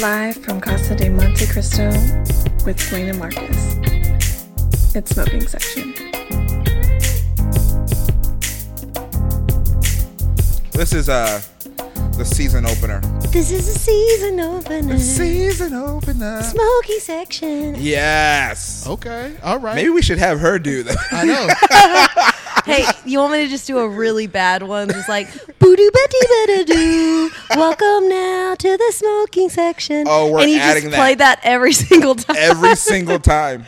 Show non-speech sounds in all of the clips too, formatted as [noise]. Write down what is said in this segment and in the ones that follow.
Live from Casa de Monte Cristo with Wayne and Marcus. It's smoking section. This is uh the season opener. This is a season opener. Season opener. Smoky section. Yes. Okay, all right. Maybe we should have her do that. I know. [laughs] Hey, you want me to just do a really bad one? Just like boo doo ba dee ba doo. Welcome now to the smoking section. Oh, we're and you adding just that. play that every single time. Every single [laughs] time.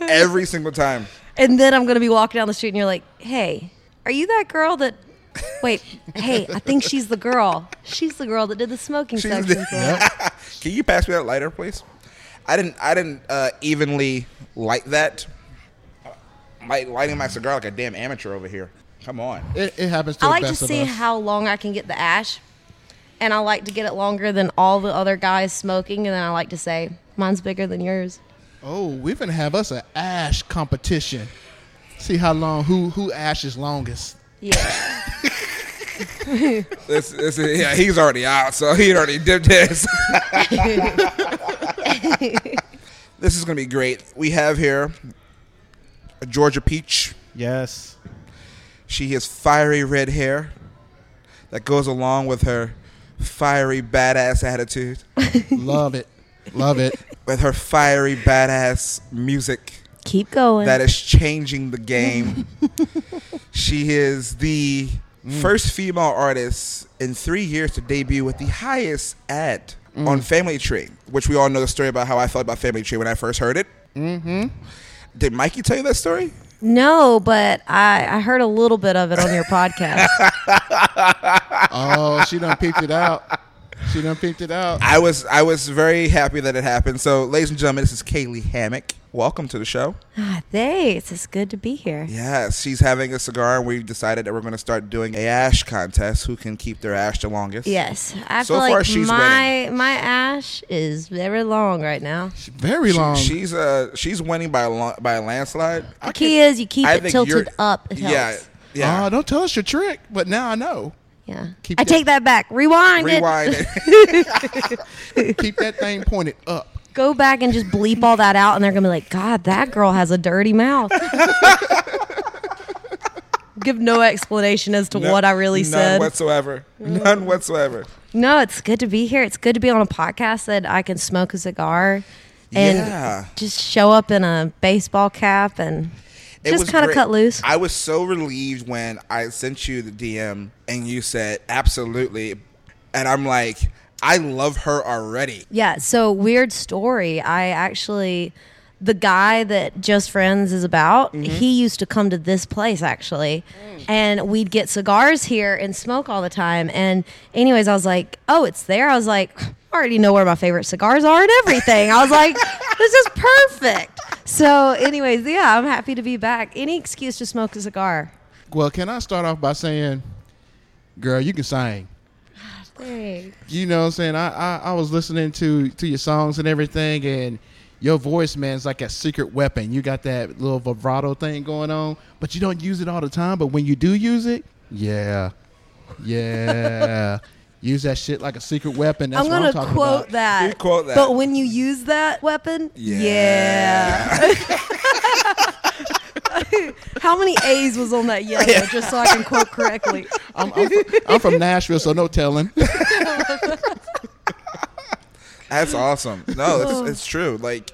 Every single time. and then I'm gonna be walking down the street, and you're like, "Hey, are you that girl that?" [laughs] Wait, hey, I think she's the girl. She's the girl that did the smoking She's section. the- for. [laughs] Can you pass me that lighter, please? I didn't. I didn't uh, evenly light that. Light, lighting my cigar like a damn amateur over here. Come on. It, it happens to I the like to of see us. how long I can get the ash, and I like to get it longer than all the other guys smoking, and then I like to say, "Mine's bigger than yours." Oh, we're gonna have us an ash competition. See how long who who ashes longest. Yeah. [laughs] [laughs] This, this is, yeah, he's already out, so he already did this. [laughs] this is gonna be great. We have here a Georgia peach. Yes. She has fiery red hair that goes along with her fiery badass attitude, [laughs] Love it, love it. with her fiery badass music Keep going. that is changing the game. [laughs] she is the first female artist in three years to debut with the highest ad on Family Tree, which we all know the story about how I felt about Family Tree when I first heard it. Mm-hmm. Did Mikey tell you that story? no, but I, I heard a little bit of it on your podcast. [laughs] Oh, she done peeped it out. She done peeped it out. I was I was very happy that it happened. So, ladies and gentlemen, this is Caylee Hammack. Welcome to the show. ah, thanks. It's good to be here. Yes, she's having a cigar, and we've decided that we're going to start doing a ash contest. Who can keep their ash the longest? Yes, I So feel far, like she's my my ash is very long right now. She's Very She- long. she's uh she's winning by a lo- by a landslide. The key is you keep I it tilted up. It Yeah, yeah. Oh, don't tell us your trick, but now I know. yeah. Keep I that- take that back. Rewind, it. Rewind it. [laughs] Keep that thing pointed up. Go back and just bleep all that out, and they're gonna be like, "God, that girl has a dirty mouth." [laughs] Give no explanation as to No- what I really none said. whatsoever. None whatsoever. No, it's good to be here. It's good to be on a podcast that I can smoke a cigar and Yeah. just show up in a baseball cap and It just kind of cut loose. I was so relieved when I sent you the DM and you said absolutely, and I'm like, I love her already. Yeah, so weird story. I actually the guy that Just Friends is about, Mm-hmm. he used to come to this place actually. Mm. And we'd get cigars here and smoke all the time. And anyways, I was like, "Oh, it's there." I was like, "I already know where my favorite cigars are and everything." I was like, [laughs] "This is perfect." So, anyways, yeah, I'm happy to be back. Any excuse to smoke a cigar. Well, can I start off by saying, girl, you can sing. Thanks. You know what I'm saying? I, I, I was listening to, to your songs and everything, and your voice, man, is like a secret weapon. You got that little vibrato thing going on, but you don't use it all the time. But when you do use it, yeah, yeah. [laughs] use that shit like a secret weapon. That's I'm gonna I'm quote about. that. You quote that. But when you use that weapon, Yeah. yeah. [laughs] [laughs] [laughs] How many A's was on that yellow? Just so I can quote correctly. [laughs] I'm, I'm, from, I'm from Nashville, so no telling. [laughs] That's awesome. No, it's, oh. it's true. Like,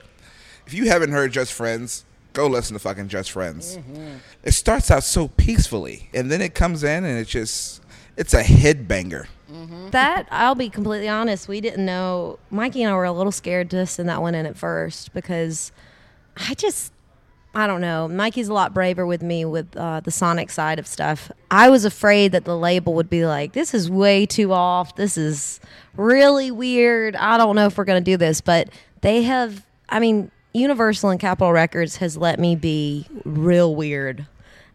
if you haven't heard Just Friends, go listen to fucking Just Friends. Mm-hmm. It starts out so peacefully, and then it comes in and it's just, it's a head banger. Mm-hmm. That I'll be completely honest. We didn't know. Mikey and I were a little scared to send that one in at first because I just. I don't know. Mikey's a lot braver with me with uh, the sonic side of stuff. I was afraid that the label would be like, "This is way too off. This is really weird. I don't know if we're going to do this." But they have. I mean, Universal and Capitol Records has let me be real weird,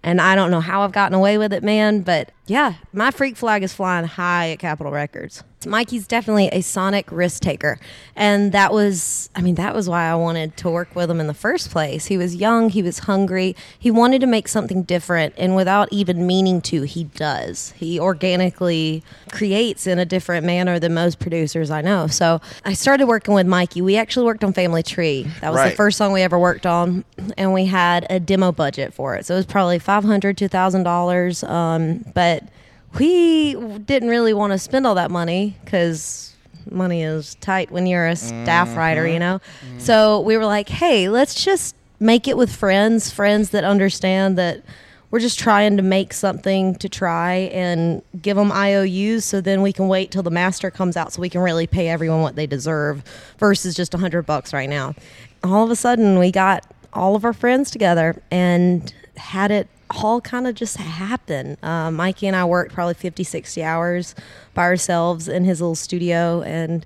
And I don't know how I've gotten away with it, man, but yeah, my freak flag is flying high at Capitol Records. Mikey's definitely a sonic risk taker. And that was, I mean, that was why I wanted to work with him in the first place. He was young, he was hungry, he wanted to make something different. And without even meaning to, he does. He organically creates in a different manner than most producers I know. So I started working with Mikey. We actually worked on Family Tree. That was Right. the first song we ever worked on. And we had a demo budget for it. So it was probably $500, $2,000. Um, but we didn't really want to spend all that money because money is tight when you're a staff mm-hmm. writer, you know? Mm-hmm. So we were like, hey, let's just make it with friends, friends that understand that we're just trying to make something to try and give them IOUs so then we can wait till the master comes out so we can really pay everyone what they deserve versus just a hundred bucks right now. All of a sudden we got all of our friends together and had it all kind of just happened. Uh, Mikey and I worked probably 50, 60 hours by ourselves in his little studio and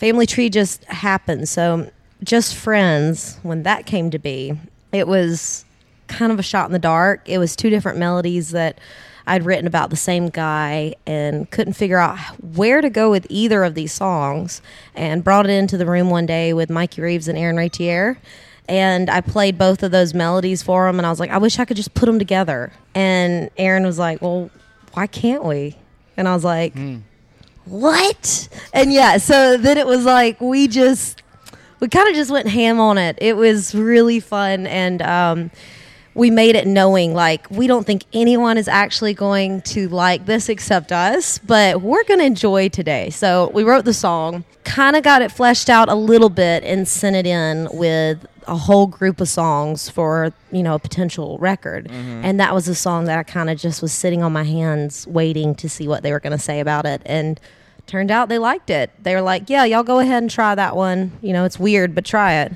Family Tree just happened. So, just friends, when that came to be, it was kind of a shot in the dark. It was two different melodies that I'd written about the same guy and couldn't figure out where to go with either of these songs. And brought it into the room one day with Mikey Reeves and Aaron Raitiere. And I played both of those melodies for him. And I was like, I wish I could just put them together. And Aaron was like, Well, why can't we? And I was like, what? And yeah, so then it was like we just we kind of just went ham on it. It was really fun and um we made it knowing like we don't think anyone is actually going to like this except us, but we're going to enjoy today. So we wrote the song, kind of got it fleshed out a little bit and sent it in with a whole group of songs for, you know, a potential record. And that was a song that I kind of just was sitting on my hands waiting to see what they were going to say about it and turned out they liked it. They were like, "Yeah, y'all go ahead and try that one. You know, it's weird, but try it."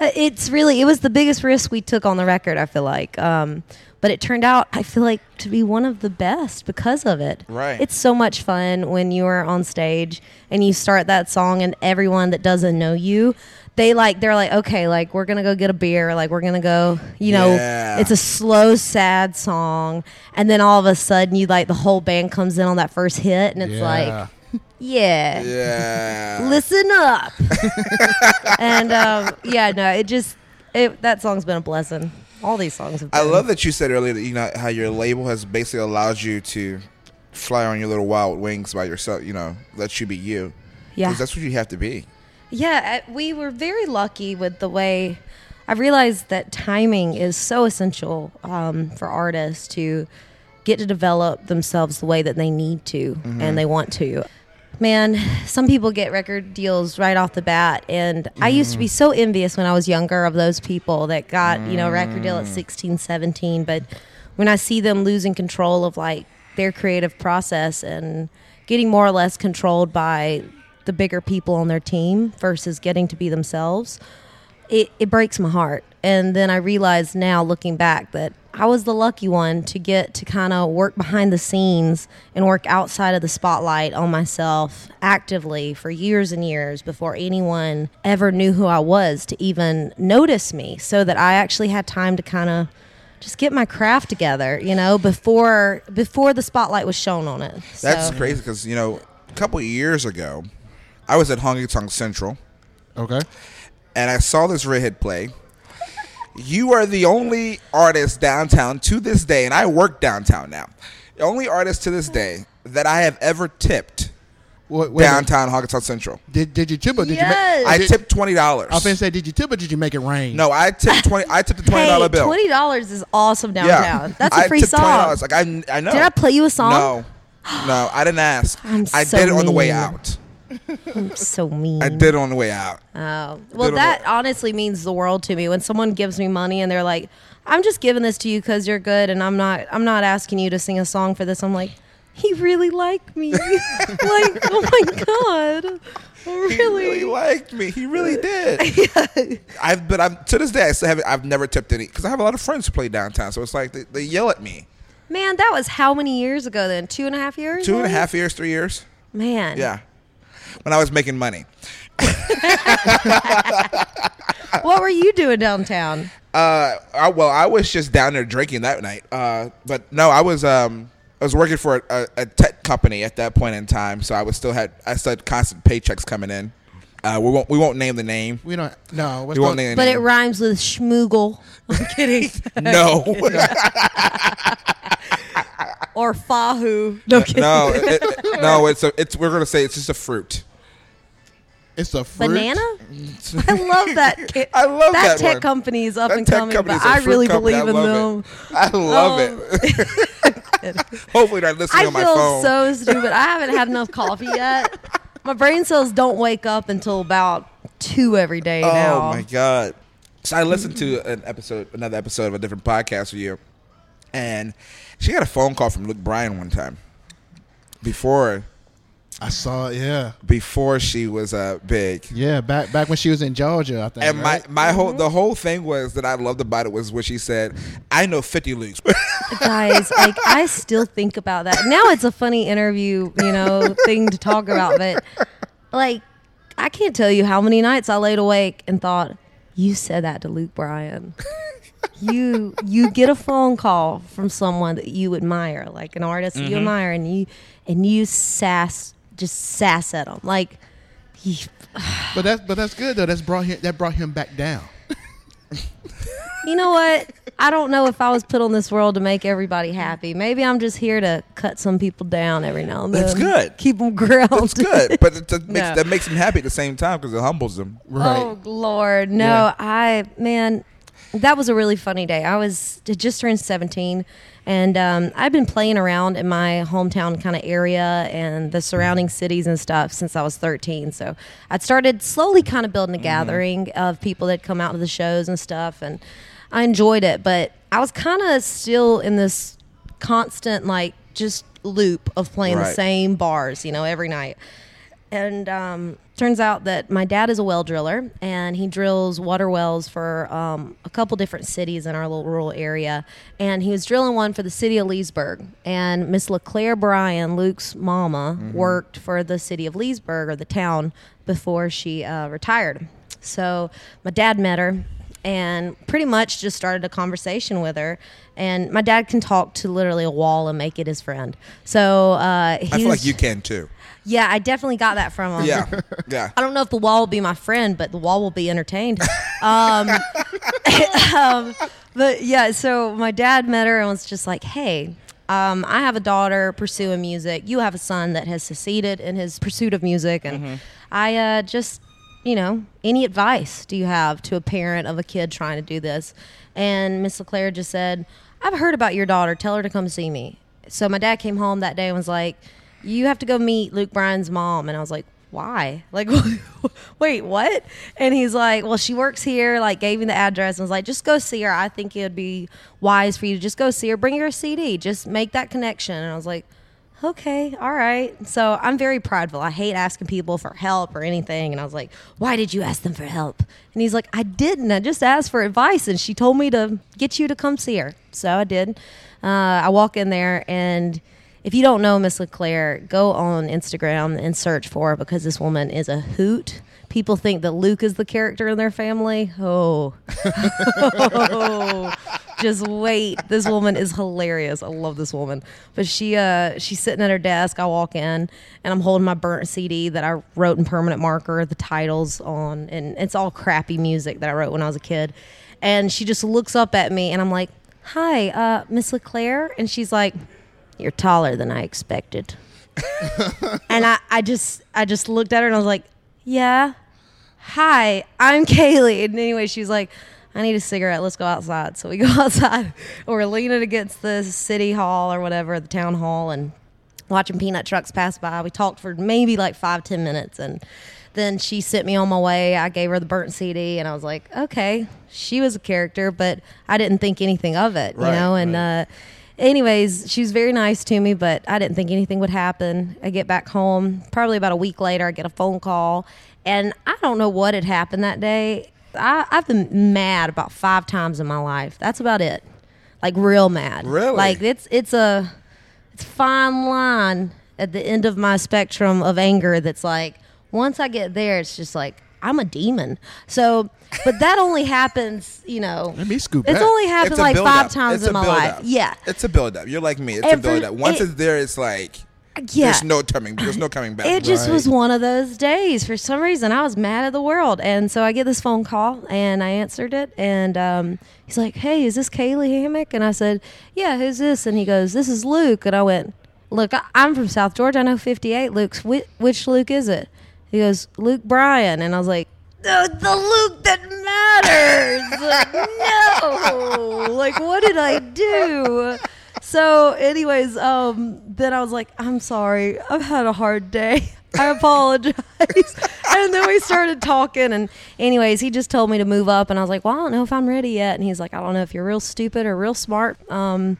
Uh, It's really it was the biggest risk we took on the record. I feel like, um, but it turned out I feel like to be one of the best because of it. Right. It's so much fun when you are on stage and you start that song and everyone that doesn't know you. They like they're like okay like we're gonna go get a beer like we're gonna go you know Yeah. it's a slow sad song and then all of a sudden you like the whole band comes in on that first hit and it's Yeah. like [laughs] yeah Yeah. listen up. [laughs] and um, yeah, no, it just it, that song's been a blessing. All these songs have. Been. I love that you said earlier that you know how your label has basically allowed you to fly on your little wild wings by yourself. You know, let you be you. Yeah, 'Cause that's what you have to be. Yeah. We were very lucky with the way. I realized that timing is so essential um, for artists to get to develop themselves the way that they need to mm-hmm. and they want to. Man, some people get record deals right off the bat. And I used to be mm-hmm. so envious when I was younger of those people that got, you know, a record deal at mm. 16, 17. But when I see them losing control of like their creative process and getting more or less controlled by the bigger people on their team versus getting to be themselves, it, it breaks my heart. And then I realize now, looking back, that I was the lucky one to get to kind of work behind the scenes and work outside of the spotlight on myself actively for years and years before anyone ever knew who I was to even notice me, so that I actually had time to kind of just get my craft together, you know, before before the spotlight was shown on it. That's So- crazy because you know a couple of years ago, I was at Honky Tonk Central Okay. and I saw this redhead play. You are the only artist downtown to this day, and I work downtown now. The only artist to this day that I have ever tipped Wait, wait a minute. downtown Honky Tonk Central. Did did you tip or did Yes. you I make? tipped twenty dollars. I was gonna say, did you tip or did you make it rain? No, I tipped twenty. I tipped a twenty dollar Hey, bill. twenty dollars is awesome yeah, downtown. That's a I free tipped song. $20. Like I, I know. Did I play you a song? No, no, I didn't ask. I'm I so did it on the way mean. out. I'm [laughs] so mean. I did on the way out. Oh, well, that honestly means the world to me when someone gives me money and they're like, "I'm just giving this to you because you're good," and I'm not. I'm not asking you to sing a song for this. I'm like, he really liked me. [laughs] like, oh my god, He really? really liked me. He really did. [laughs] yeah. I've but I'm to this day I still haven't. I've never tipped any because I have a lot of friends who play downtown. So it's like they, they yell at me. Man, that was how many years ago? Then two and a half years. Two and a half years, three years. Man. Yeah, when I was making money. [laughs] what were you doing downtown? Uh, I, well, I was just down there drinking that night. Uh, but no, I was um, I was working for a, a, a tech company at that point in time, so I was still had I still had constant paychecks coming in. Uh, we won't we won't name the name. We don't. No. What's We won't name the But it rhymes with schmoogle. [laughs] I'm kidding. [laughs] no, or fahu. No kidding. no, it, it- no. It's a it's we're gonna say it's just a fruit. It's a fruit. Banana? [laughs] I love that. Ki- I love that tech one. company is up That and tech coming, but is a I fruit really company. I believe in them. it. I love Um, it. [laughs] Hopefully, they're listening I on my phone. I feel so stupid. I haven't had enough coffee yet. [laughs] My brain cells don't wake up until about two every day now. oh now. my god! So I listened to an episode, another episode of a different podcast with you, and she got a phone call from Luke Bryan one time before I saw. it, Yeah. before she was uh, big. Yeah. Back back when she was in Georgia, I think. And my, right? my whole the whole thing was that I loved about it was what she said, "I know fifty Lukes." [laughs] Guys, like I still think about that. Now it's a funny interview, you know, thing to talk about, but like I can't tell you how many nights I laid awake and thought, you said that to Luke Bryan. You you get a phone call from someone that you admire, like an artist that you mm-hmm. admire, and you and you sass just sass at them, like. He, [sighs] but that's but that's good though. That's brought him. That brought him back down. you know what? I don't know if I was put on this world to make everybody happy. Maybe I'm just here to cut some people down every now and then. That's good. Keep them grounded. That's good, but it, that, [laughs] makes, No. that makes them happy at the same time because it humbles them. Right. Oh Lord, no! Yeah. I man, that was a really funny day. I was I just turned seventeen, and um, I've been playing around in my hometown kind of area and the surrounding cities and stuff since I was thirteen. So I'd started slowly kind of building a gathering of people that come out to the shows and stuff, and I enjoyed it. But I was kind of still in this constant like just loop of playing the same bars, you know, every night. And um, turns out that my dad is a well driller, and he drills water wells for um, a couple different cities in our little rural area. And he was drilling one for the city of Leesburg. And Miss LeClaire Bryan, Luke's mama, worked for the city of Leesburg or the town before she uh, retired. So my dad met her and pretty much just started a conversation with her. And my dad can talk to literally a wall and make it his friend. So uh, I feel like you can too. Yeah, I definitely got that from him. Yeah, yeah. [laughs] I don't know if the wall will be my friend, but the wall will be entertained. Um, [laughs] um, but yeah, so my dad met her and was just like, hey, um, I have a daughter pursuing music. You have a son that has succeeded in his pursuit of music. And I uh, just, you know, any advice do you have to a parent of a kid trying to do this? And Miss LeClaire just said, I've heard about your daughter. Tell her to come see me. So my dad came home that day and was like, you have to go meet Luke Bryan's mom. And I was like, why? [laughs] Like, [laughs] wait, what? And he's like, well, she works here, like, gave me the address and was like, just go see her. I think it would be wise for you to just go see her. Bring her a CD. Just make that connection. And I was like, okay, all right. So I'm very prideful. I hate asking people for help or anything. And I was like, why did you ask them for help? And he's like, I didn't. I just asked for advice. And she told me to get you to come see her. So I did. Uh, I walk in there and if you don't know Miss LeClaire, go on Instagram and search for her because this woman is a hoot. People think that Luke is the character in their family. Oh, [laughs] just wait. This woman is hilarious. I love this woman. But she, uh, she's sitting at her desk. I walk in and I'm holding my burnt CD that I wrote in permanent marker, the titles on, and it's all crappy music that I wrote when I was a kid. And she just looks up at me and I'm like, "Hi, uh, Miss LeClaire," and she's like you're taller than I expected. [laughs] and I, I just I just looked at her and I was like, Yeah. Hi, I'm Caylee. And anyway, she's like, I need a cigarette. Let's go outside. So we [laughs] go outside. We're leaning against the city hall or whatever, the town hall, and watching peanut trucks pass by. We talked for maybe like five, ten minutes and then she sent me on my way. I gave her the burnt CD and I was like, okay, she was a character, but I didn't think anything of it, you know? And, right. uh, anyways, she was very nice to me, but I didn't think anything would happen. I get back home, probably about a week later, I get a phone call, and I don't know what had happened that day. I, I've been mad about five times in my life. That's about it. Like real mad. Really? Like it's it's a it's fine line at the end of my spectrum of anger. That's like once I get there, it's just like I'm a demon. So, but that only happens, you know. Let me scoop It's that. only happened like build-up. five times It's in my build-up. life. Yeah, It's a build up. You're like me. It's Every- a build up. Once it- it's there, it's like yeah. there's no coming. There's no coming back. It just Right. was one of those days. For some reason, I was mad at the world, and so I get this phone call, and I answered it, and um, he's like, "Hey, is this Caylee Hammack?" And I said, "Yeah, who's this?" And he goes, "This is Luke." And I went, "Look, I- I'm from South Georgia. I know 58 Luke's. Whi- which Luke is it?" He goes, "Luke Bryan." And I was like, "The, the Luke that matters." like, [laughs] no, like what did I do? So, anyways, um, then I was like, I'm sorry, I've had a hard day. I apologize. [laughs] and then we started talking, and anyways, he just told me to move up, and I was like, well, I don't know if I'm ready yet. And he's like, I don't know if you're real stupid or real smart, um,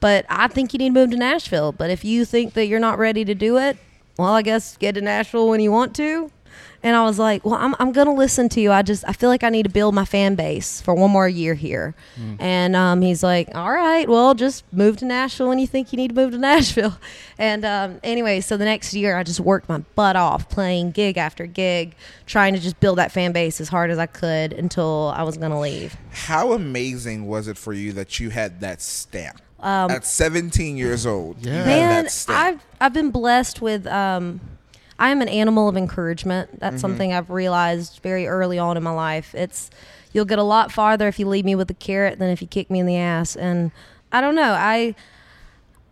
but I think you need to move to Nashville. But if you think that you're not ready to do it, well, I guess get to Nashville when you want to. And I was like, well, I'm, I'm going to listen to you. I just, I feel like I need to build my fan base for one more year here. And um, he's like, all right, well, just move to Nashville when you think you need to move to [laughs] Nashville. And um, anyway, so the next year I just worked my butt off playing gig after gig, trying to just build that fan base as hard as I could until I was going to leave. How amazing was it for you that you had that stamp Um, at 17 years old? Yeah. Man. I've I've been blessed with. Um, I am an animal of encouragement. That's something I've realized very early on in my life. It's you'll get a lot farther if you leave me with a carrot than if you kick me in the ass. And I don't know. I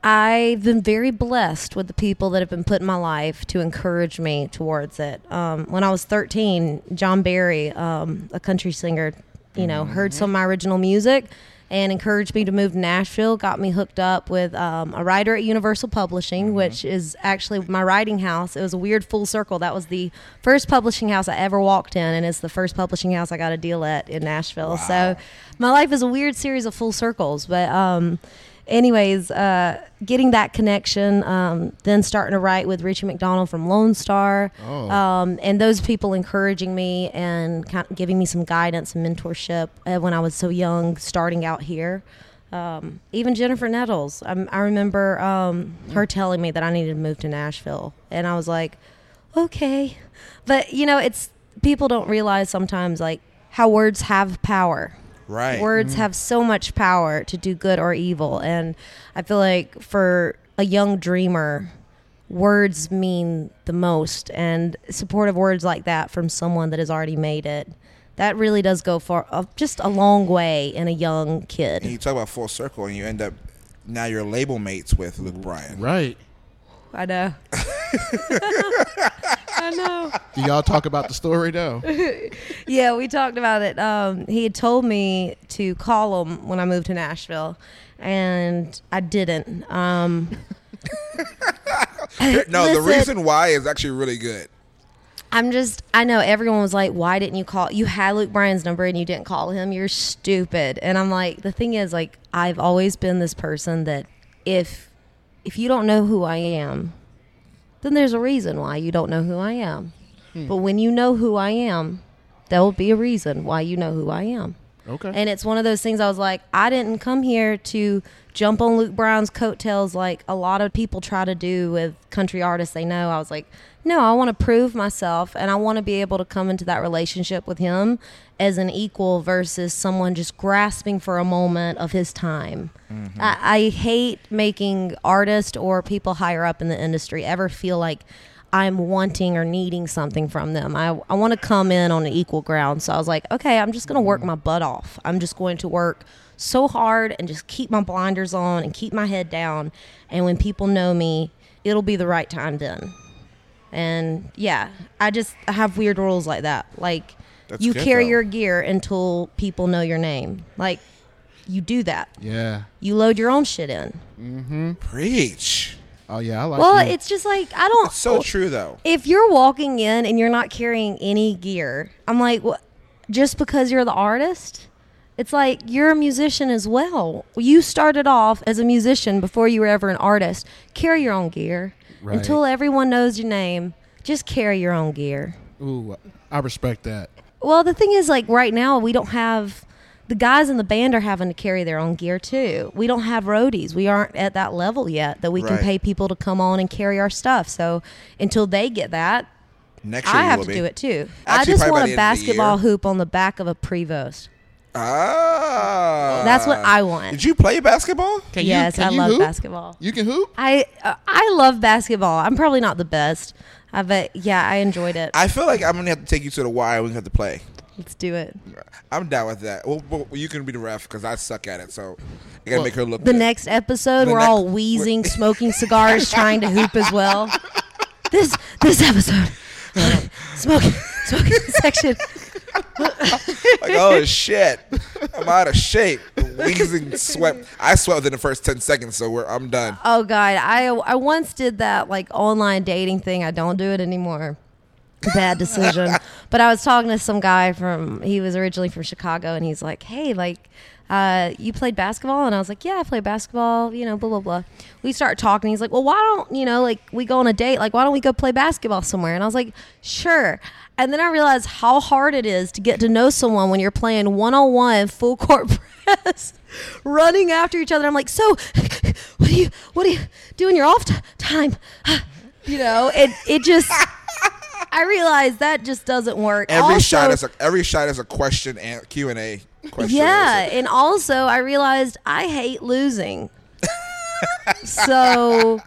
I've been very blessed with the people that have been put in my life to encourage me towards it. Um, when I was 13, John Berry, um, a country singer, you know, heard some of my original music and encouraged me to move to Nashville. Got me hooked up with um, a writer at Universal Publishing, which is actually my writing house. It was a weird full circle. That was the first publishing house I ever walked in, and it's the first publishing house I got a deal at in Nashville. So my life is a weird series of full circles, but. Um, anyways, uh, getting that connection, um, then starting to write with Richie McDonald from Lonestar, Oh. um, and those people encouraging me and kind of giving me some guidance and mentorship uh, when I was so young, starting out here. Um, even Jennifer Nettles, I'm, I remember um, her telling me that I needed to move to Nashville, and I was like, okay, but you know, it's people don't realize sometimes like how words have power. Right. Words have so much power to do good or evil. And I feel like for a young dreamer, words mean the most. And supportive words like that from someone that has already made it, that really does go for uh, just a long way in a young and kid. you talk about full circle, and you end up now you're label mates with Luke Bryan. Right. I know. [laughs] I know. Do y'all talk about the story though? [laughs] yeah, we talked about it. Um, he had told me to call him when I moved to Nashville, and I didn't. Um, no, the reason why is actually really good. I'm just, I know everyone was like, why didn't you call? You had Luke Bryan's number and you didn't call him. You're stupid. And I'm like, the thing is, like, I've always been this person that if if you don't know who I am, then there's a reason why you don't know who I am. Hmm. But when you know who I am, there will be a reason why you know who I am. Okay. And it's one of those things I was like, I didn't come here to jump on Luke Bryan's coattails like a lot of people try to do with country artists they know. I was like, no, I want to prove myself and I want to be able to come into that relationship with him as an equal versus someone just grasping for a moment of his time. Mm-hmm. I, I hate making artists or people higher up in the industry ever feel like I'm wanting or needing something from them. I, I want to come in on an equal ground. So I was like, okay, I'm just going to work my butt off. I'm just going to work so hard and just keep my blinders on and keep my head down. And when people know me, it'll be the right time then. And yeah, I just I have weird rules like that. Like That's you good, carry though. your gear until people know your name. Like you do that. yeah. You load your own shit in. Mm-hmm. Preach. Oh yeah, I like. That. Well, you. it's just like I don't It's so true though. if you're walking in and you're not carrying any gear, I'm like, what? Just because you're the artist, it's like you're a musician as well. You started off as a musician before you were ever an artist. Carry your own gear Right. until everyone knows your name. Just carry your own gear. Ooh, I respect that. Well, the thing is, like right now, we don't have the guys in the band are having to carry their own gear too. We don't have roadies. We aren't at that level yet that we can pay people to come on and carry our stuff. So until they get that, Next year I have to be. do it too. Actually, I just want a end of the basketball hoop on the back of a Prevost. Ah, That's what I want. Did you play basketball? Can yes, you, can I you love hoop? basketball. You can hoop. I uh, I love basketball. I'm probably not the best, uh, but yeah, I enjoyed it. I feel like I'm gonna have to take you to the Y. and We have to play. Let's do it. I'm down with that. Well, well you can be the ref because I suck at it. So you gotta Well, make her look. The good. next episode, The we're next- all [laughs] wheezing, smoking cigars, trying to hoop as well. This this episode, [laughs] smoking smoking section. like, oh shit, I'm out of shape. Wheezing, sweat. I sweat within the first ten seconds, so we're, I'm done. Oh god, I I once did that like online dating thing. I don't do it anymore. Bad decision. [laughs] but I was talking to some guy from he was originally from Chicago and he's like, "Hey, like uh, you played basketball?" And I was like, "Yeah, I played basketball, you know, blah blah blah." We start talking. He's like, "Well, why don't, you know, like we go on a date, like why don't we go play basketball somewhere?" And I was like, "Sure." And then I realized how hard it is to get to know someone when you're playing one-on-one full court [laughs] press, running after each other. I'm like, "So, [laughs] what do you what do you do in your off t- time?" you know, it it just I realized that just doesn't work. Every Also- shot is a every shot is a question and Q and A question. yeah, and also I realized I hate losing. [laughs] so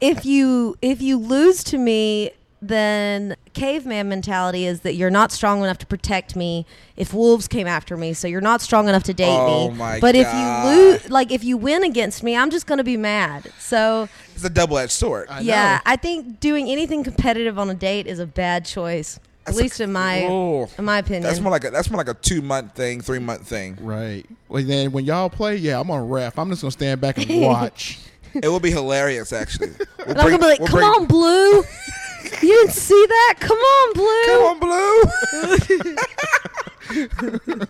if you if you lose to me, then caveman mentality is that you're not strong enough to protect me if wolves came after me. So you're not strong enough to date Oh me. my but if you lose, like if you win against me, I'm just going to be mad. So It's a double edged sword. I yeah, know. I think doing anything competitive on a date is a bad choice. At That's a- least in my Oh. in my opinion. That's more like a that's more like a two month thing, three month thing. Right. Well, then when y'all play, yeah, I'm on ref. I'm just gonna stand back and [laughs] watch. It will be hilarious, actually. [laughs] We'll and I'm bring- gonna be like, we'll "Come bring- on, Blue! you didn't see that? Come on, Blue. Come on, Blue!" [laughs] come on, Blue.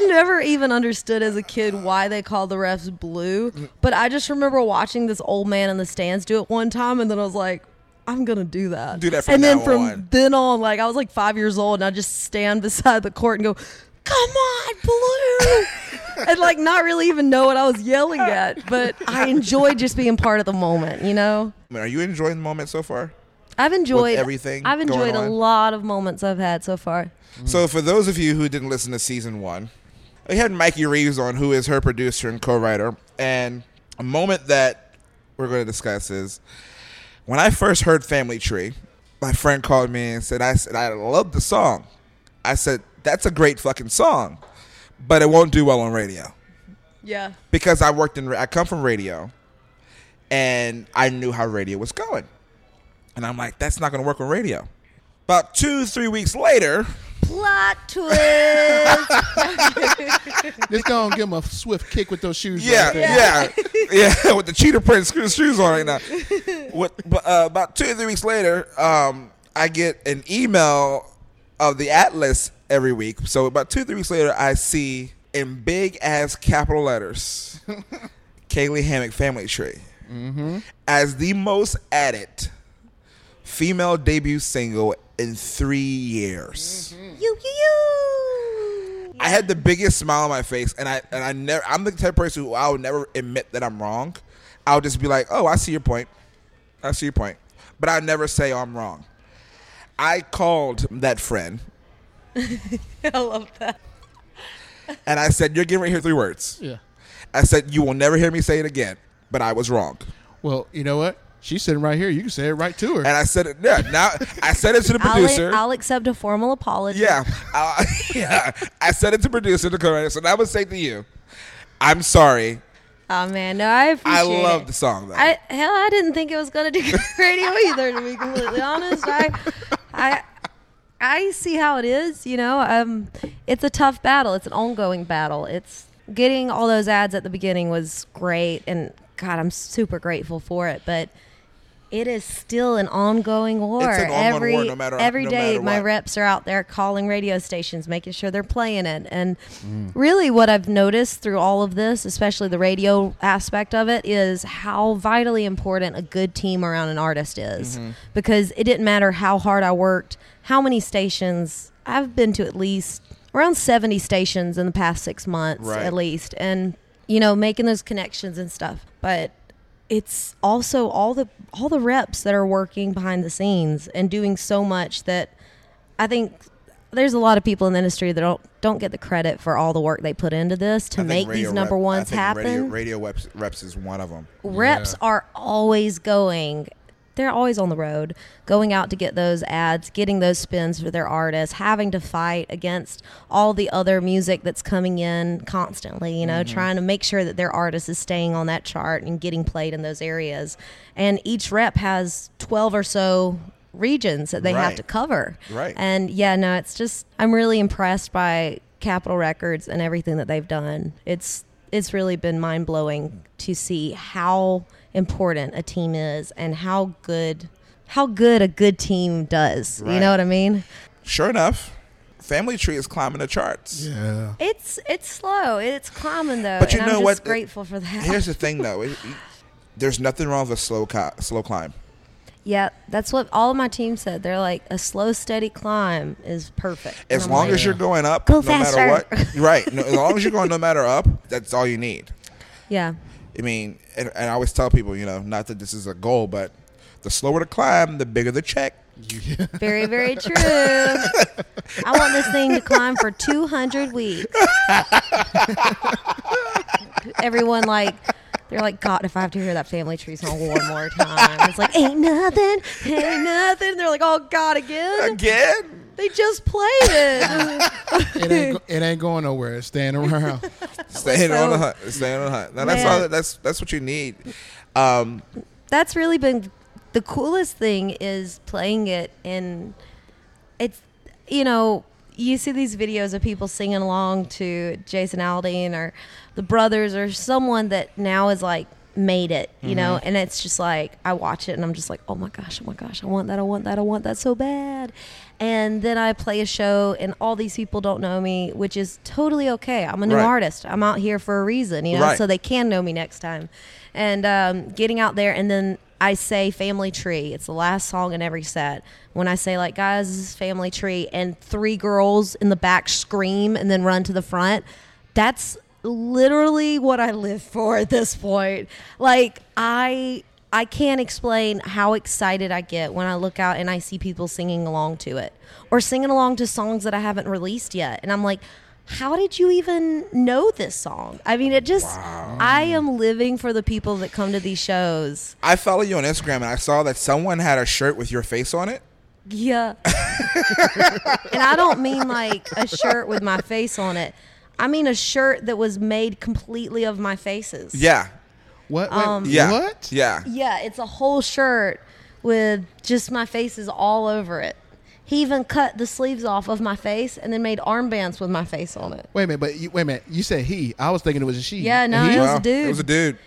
I never even understood as a kid why they called the refs blue, but I just remember watching this old man in the stands do it one time, and then I was like, "I'm gonna do that." Do that and then from on. then on, like I was like five years old, and I just stand [laughs] beside the court and go, "Come on, blue!" [laughs] and like not really even know what I was yelling at, but I enjoyed just being part of the moment. You know, I mean, are you enjoying the moment so far? I've enjoyed everything I've enjoyed a lot of moments I've had so far. So, for those of you who didn't listen to season one, we had Mikey Reeves on, who is her producer and co-writer. And a moment that we're going to discuss is when I first heard Family Tree. My friend called me and said, "I said I love the song." I said, "That's a great fucking song, but it won't do well on radio." Yeah. because I worked in I come from radio and I knew how radio was going. And I'm like, that's not going to work on radio. About two, three weeks later, Plot twist. [laughs] just go and give him a swift kick with those shoes. yeah, right there. yeah, yeah, [laughs] with the cheetah print shoes on right now. What, but, uh, about two or three weeks later, um, I get an email of the Atlas every week. So about two, three weeks later, I see in big ass capital letters, [laughs] Caylee Hammack Family Tree as the most added female debut single in three years. you, you, you. I had the biggest smile on my face, and I and I never. I'm the type of person who I would never admit that I'm wrong. I'll just be like, "Oh, I see your point. I see your point," but I never say I'm wrong. I called that friend [laughs] I love that. and I said, "You're getting right here three words." Yeah. I said, "You will never hear me say it again," but I was wrong. Well, you know what? She's sitting right here. You can say it right to her. And I said it. Yeah, now I said it to the producer. I'll, I'll accept a formal apology. Yeah, uh, [laughs] yeah. I said it to producer to co So now I would say to you, I'm sorry. Oh man, no, I appreciate I love it. the song though. I hell, I didn't think it was gonna do good [laughs] radio either. To be completely honest, I, I, I see how it is. You know, um, it's a tough battle. It's an ongoing battle. It's getting all those ads at the beginning was great, and God, I'm super grateful for it. But it is still an ongoing war. It's an ongoing every war no matter- every no day, my reps are out there calling radio stations, making sure they're playing it. And Mm. really, what I've noticed through all of this, especially the radio aspect of it, is how vitally important a good team around an artist is. Mm-hmm. Because it didn't matter how hard I worked, how many stations I've been to at least around 70 stations in the past six months Right. at least. And, you know, making those connections and stuff. But it's also all the all the reps that are working behind the scenes and doing so much that I think there's a lot of people in the industry that don't don't get the credit for all the work they put into this to make these number rep- I ones think happen. Radio, radio reps, reps is one of them. reps Yeah. are always going they're always on the road going out to get those ads getting those spins for their artists having to fight against all the other music that's coming in constantly you know mm-hmm. trying to make sure that their artist is staying on that chart and getting played in those areas. And each rep has 12 or so regions that they have to cover. Right. and yeah no it's just i'm really impressed by capitol records and everything that they've done. It's it's really been mind-blowing to see how important a team is and how good how good a good team does you know what i mean Sure enough, Family Tree is climbing the charts. Yeah. it's it's slow it's climbing though But you and know i'm just what? grateful for that Here's the [laughs] thing, though. It- there's nothing wrong with a slow, co- slow climb. yeah that's what all of my team said they're like a slow steady climb is perfect As long like, as you're going up, Go no matter faster. what. [laughs] Right. No, as long as you're going no matter up, that's all you need. yeah I mean, and, and I always tell people, you know, not that this is a goal, but the slower the climb, the bigger the check. [laughs] Very, very true. I want this thing to climb for 200 weeks. [laughs] Everyone, like, they're like, God, if I have to hear that family tree song one more time, it's like, ain't nothing, ain't nothing. They're like, oh, God, again? Again? They just played it. [laughs] It ain't go- it ain't going nowhere. It's staying around. [laughs] Staying on the So- hunt. Staying on the hunt. Now, that's Man. all. That's that's what you need. Um, That's really been the coolest thing is playing it and it's you know you see these videos of people singing along to Jason Aldean or the brothers or someone that now is like made it, you know, Mm-hmm. and it's just like I watch it and I'm just like, oh my gosh, oh my gosh, I want that, I want that, I want that so bad. And then I play a show and all these people don't know me, which is totally okay. I'm a new Right. artist. I'm out here for a reason, you know, Right. so they can know me next time. And um, getting out there and then I say Family Tree. It's the last song in every set. When I say like, guys, this is Family Tree, and three girls in the back scream and then run to the front, that's literally what I live for at this point. Like I I can't explain how excited I get when I look out and I see people singing along to it or singing along to songs that I haven't released yet. And I'm like, how did you even know this song? I mean, it just, I am living for the people that come to these shows. I follow you on Instagram, and I saw that someone had a shirt with your face on it. Yeah. [laughs] and I don't mean like a shirt with my face on it. I mean a shirt that was made completely of my faces. Yeah. What? Wait, Um, Yeah. What? Yeah. Yeah, it's a whole shirt with just my faces all over it. He even cut the sleeves off of my face and then made armbands with my face on it. Wait a minute, but you, wait a minute. You said he. I was thinking it was a she. Yeah, no, he? it was a dude. It was a dude.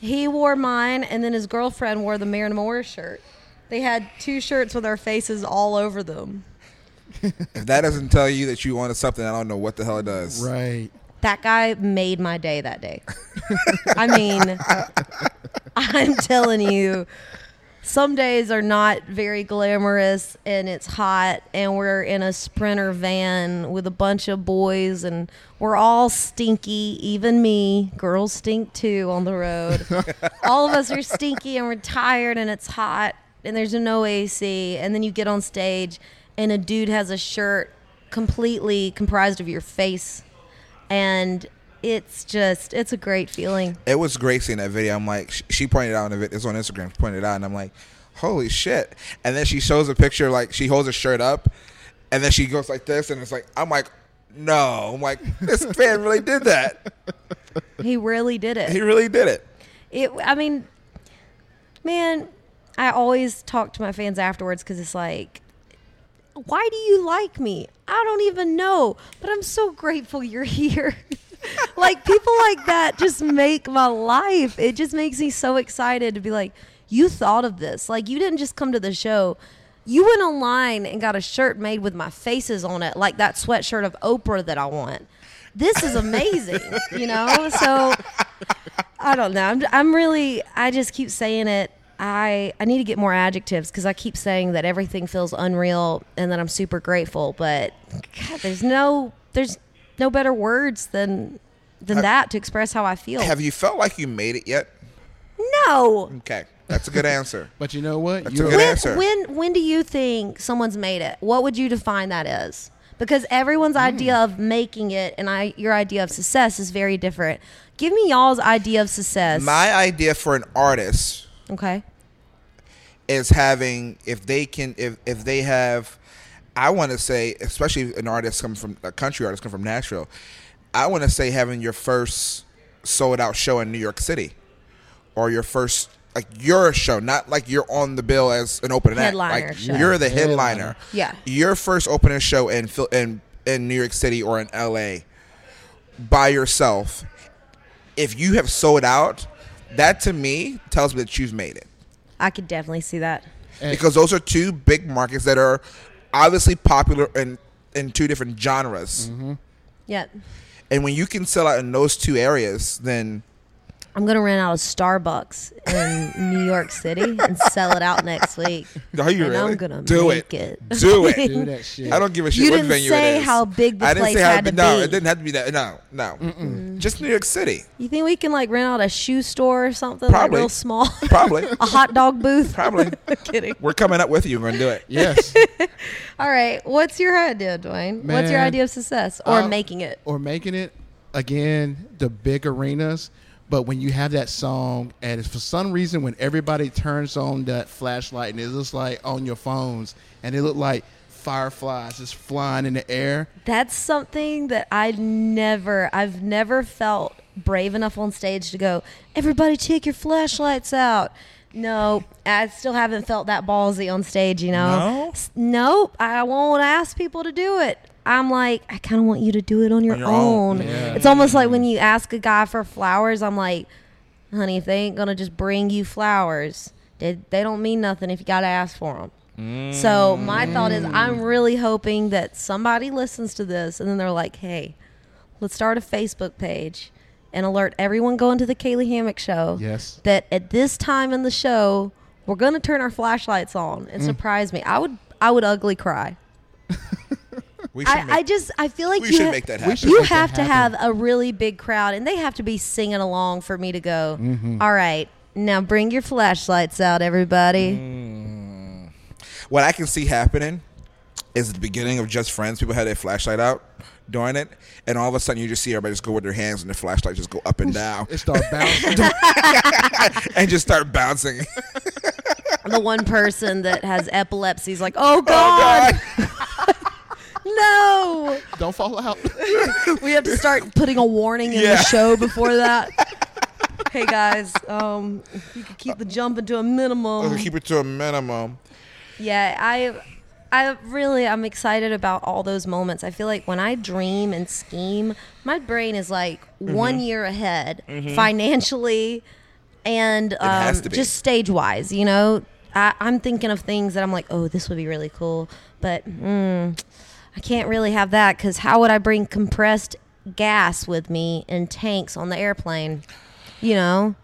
He wore mine, and then his girlfriend wore the Marin Moore shirt. They had two shirts with our faces all over them. If that doesn't tell you that you wanted something, I don't know what the hell it does. Right. That guy made my day that day. [laughs] I mean, I'm telling you, some days are not very glamorous and it's hot and we're in a sprinter van with a bunch of boys and we're all stinky, even me. Girls stink too on the road. [laughs] all of us are stinky and we're tired and it's hot and there's no AC and then you get on stage and a dude has a shirt completely comprised of your face and it's just it's a great feeling It was great seeing that video. I'm like, she pointed out in the video. It's on Instagram. She pointed out, and I'm like, holy shit. And then she shows a picture, like she holds her shirt up, and then she goes like this, and it's like, I'm like, no. I'm like, this [laughs] fan really did that. he really did it. He really did it. it i mean man i always talk to my fans afterwards because it's like why do you like me i don't even know but i'm so grateful you're here [laughs] like people like that just make my life it just makes me so excited to be like you thought of this like you didn't just come to the show you went online and got a shirt made with my faces on it like that sweatshirt of oprah that i want this is amazing you know so I don't know. I'm, I'm really. I just keep saying it. I I need to get more adjectives because I keep saying that everything feels unreal and that I'm super grateful. But God, there's no there's no better words than than that to express how I feel. Have you felt like you made it yet? No. Okay, that's a good answer. [laughs] But you know what? That's a You're- good When, answer. when when do you think someone's made it? What would you define that as? Because everyone's Hmm. idea of making it and I your idea of success is very different. Give me y'all's idea of success. My idea for an artist okay. Is having if they can if if they have I want to say especially an artist coming from a country artist coming from Nashville I want to say having your first sold out show in New York City or your first like your show not like you're on the bill as an opening Headliner act like show. you're the Headliner. headliner Yeah. your first opening show in in in New York City or in LA by yourself if you have sold out that to me tells me that you've made it I could definitely see that. because those are two big markets that are obviously popular in in two different genres. Mm-hmm. Yeah. And when you can sell out in those two areas, then I'm gonna rent out a Starbucks in New York City and sell it out next week. [laughs] are you and really I'm gonna do make it? it. [laughs] Do it. [laughs] do that shit. I don't give a shit You what didn't say how big the I didn't place say how had to no, be. it didn't have to be that. No, no, just New York City, You think we can like rent out a shoe store or something Probably. like real small? probably, a hot dog booth? probably. Kidding. We're coming up with you. We're gonna do it. Yes. All right. What's your idea, Dwayne? What's your idea of success or uh, making it? or making it again the big arenas but when you have that song and it's for some reason when everybody turns on that flashlight and it looks like on your phones and it look like fireflies just flying in the air That's something that I never, I've never felt brave enough on stage to go, everybody take your flashlights out. No, I still haven't felt that ballsy on stage, you know? No? Nope. I won't ask people to do it. I'm like, I kind of want you to do it on your, your own. own. Yeah. It's almost like when you ask a guy for flowers, I'm like, honey, if they ain't going to just bring you flowers, they, they don't mean nothing if you got to ask for them. So my thought is, I'm really hoping that somebody listens to this and then they're like, "Hey, let's start a Facebook page and alert everyone going to the Caylee Hammack show yes that at this time in the show we're going to turn our flashlights on Mm. and surprise me." I would, I would ugly cry. [laughs] We should I, make, I just, I feel like we you should ha- make that happen. you have to have a really big crowd and they have to be singing along for me to go. Mm-hmm. "All right, now bring your flashlights out, everybody. Mm. what I can see happening is the beginning of Just Friends, people had their flashlight out doing it, and all of a sudden you just see everybody just go with their hands and their flashlight just go up and down it start bouncing and just start bouncing. the one person that has epilepsy is like, oh God, [laughs] no. don't fall out [laughs] We have to start putting a warning in Yeah. the show before that. [laughs] hey guys, um, you could keep the jumping to a minimum. Keep it to a minimum. Yeah, I, I really I'm excited about all those moments. I feel like when I dream and scheme, my brain is like Mm-hmm. one year ahead financially and um, has to be. just stage wise. You know, I, I'm thinking of things that I'm like, oh, this would be really cool, but mm, I can't really have that because how would I bring compressed gas with me in tanks on the airplane? You know.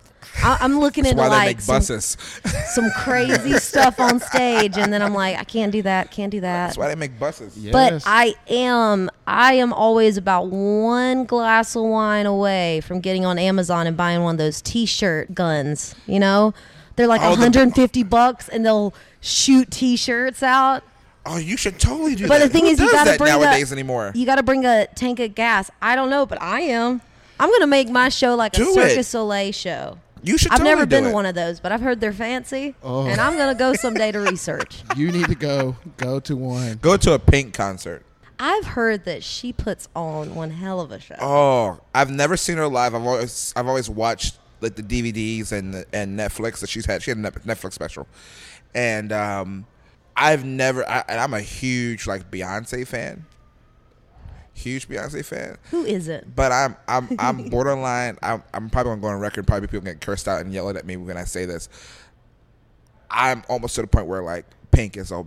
I, I'm looking That's into why like make some buses. [laughs] some crazy stuff on stage and then I'm like I can't do that can't do that That's why they make buses. Yes. but I am I am always about one glass of wine away from getting on Amazon and buying one of those t-shirt guns you know they're like Oh, the- 150 bucks and they'll shoot t-shirts out Oh, you should totally do but that. But the thing Who is you got to that bring nowadays a, anymore. you got to bring a tank of gas I don't know but I am I'm going to make my show like Do a it. Cirque du Soleil show You should. I've totally never do been it. to one of those, but I've heard they're fancy, Oh. and I'm gonna go [laughs] someday to research. you need to go go to one Go to a Pink concert. I've heard that she puts on one hell of a show. Oh, I've never seen her live. I've always I've always watched like the DVDs and the, and Netflix that she's had. She had a Netflix special, and um, I've never. I, and I'm a huge like Beyonce fan. Huge Beyonce fan, Who is it? but I'm I'm [laughs] I'm borderline. I'm I'm probably gonna go on record. Probably people get cursed out and yelling at me when I say this. I'm almost to the point where like Pink is a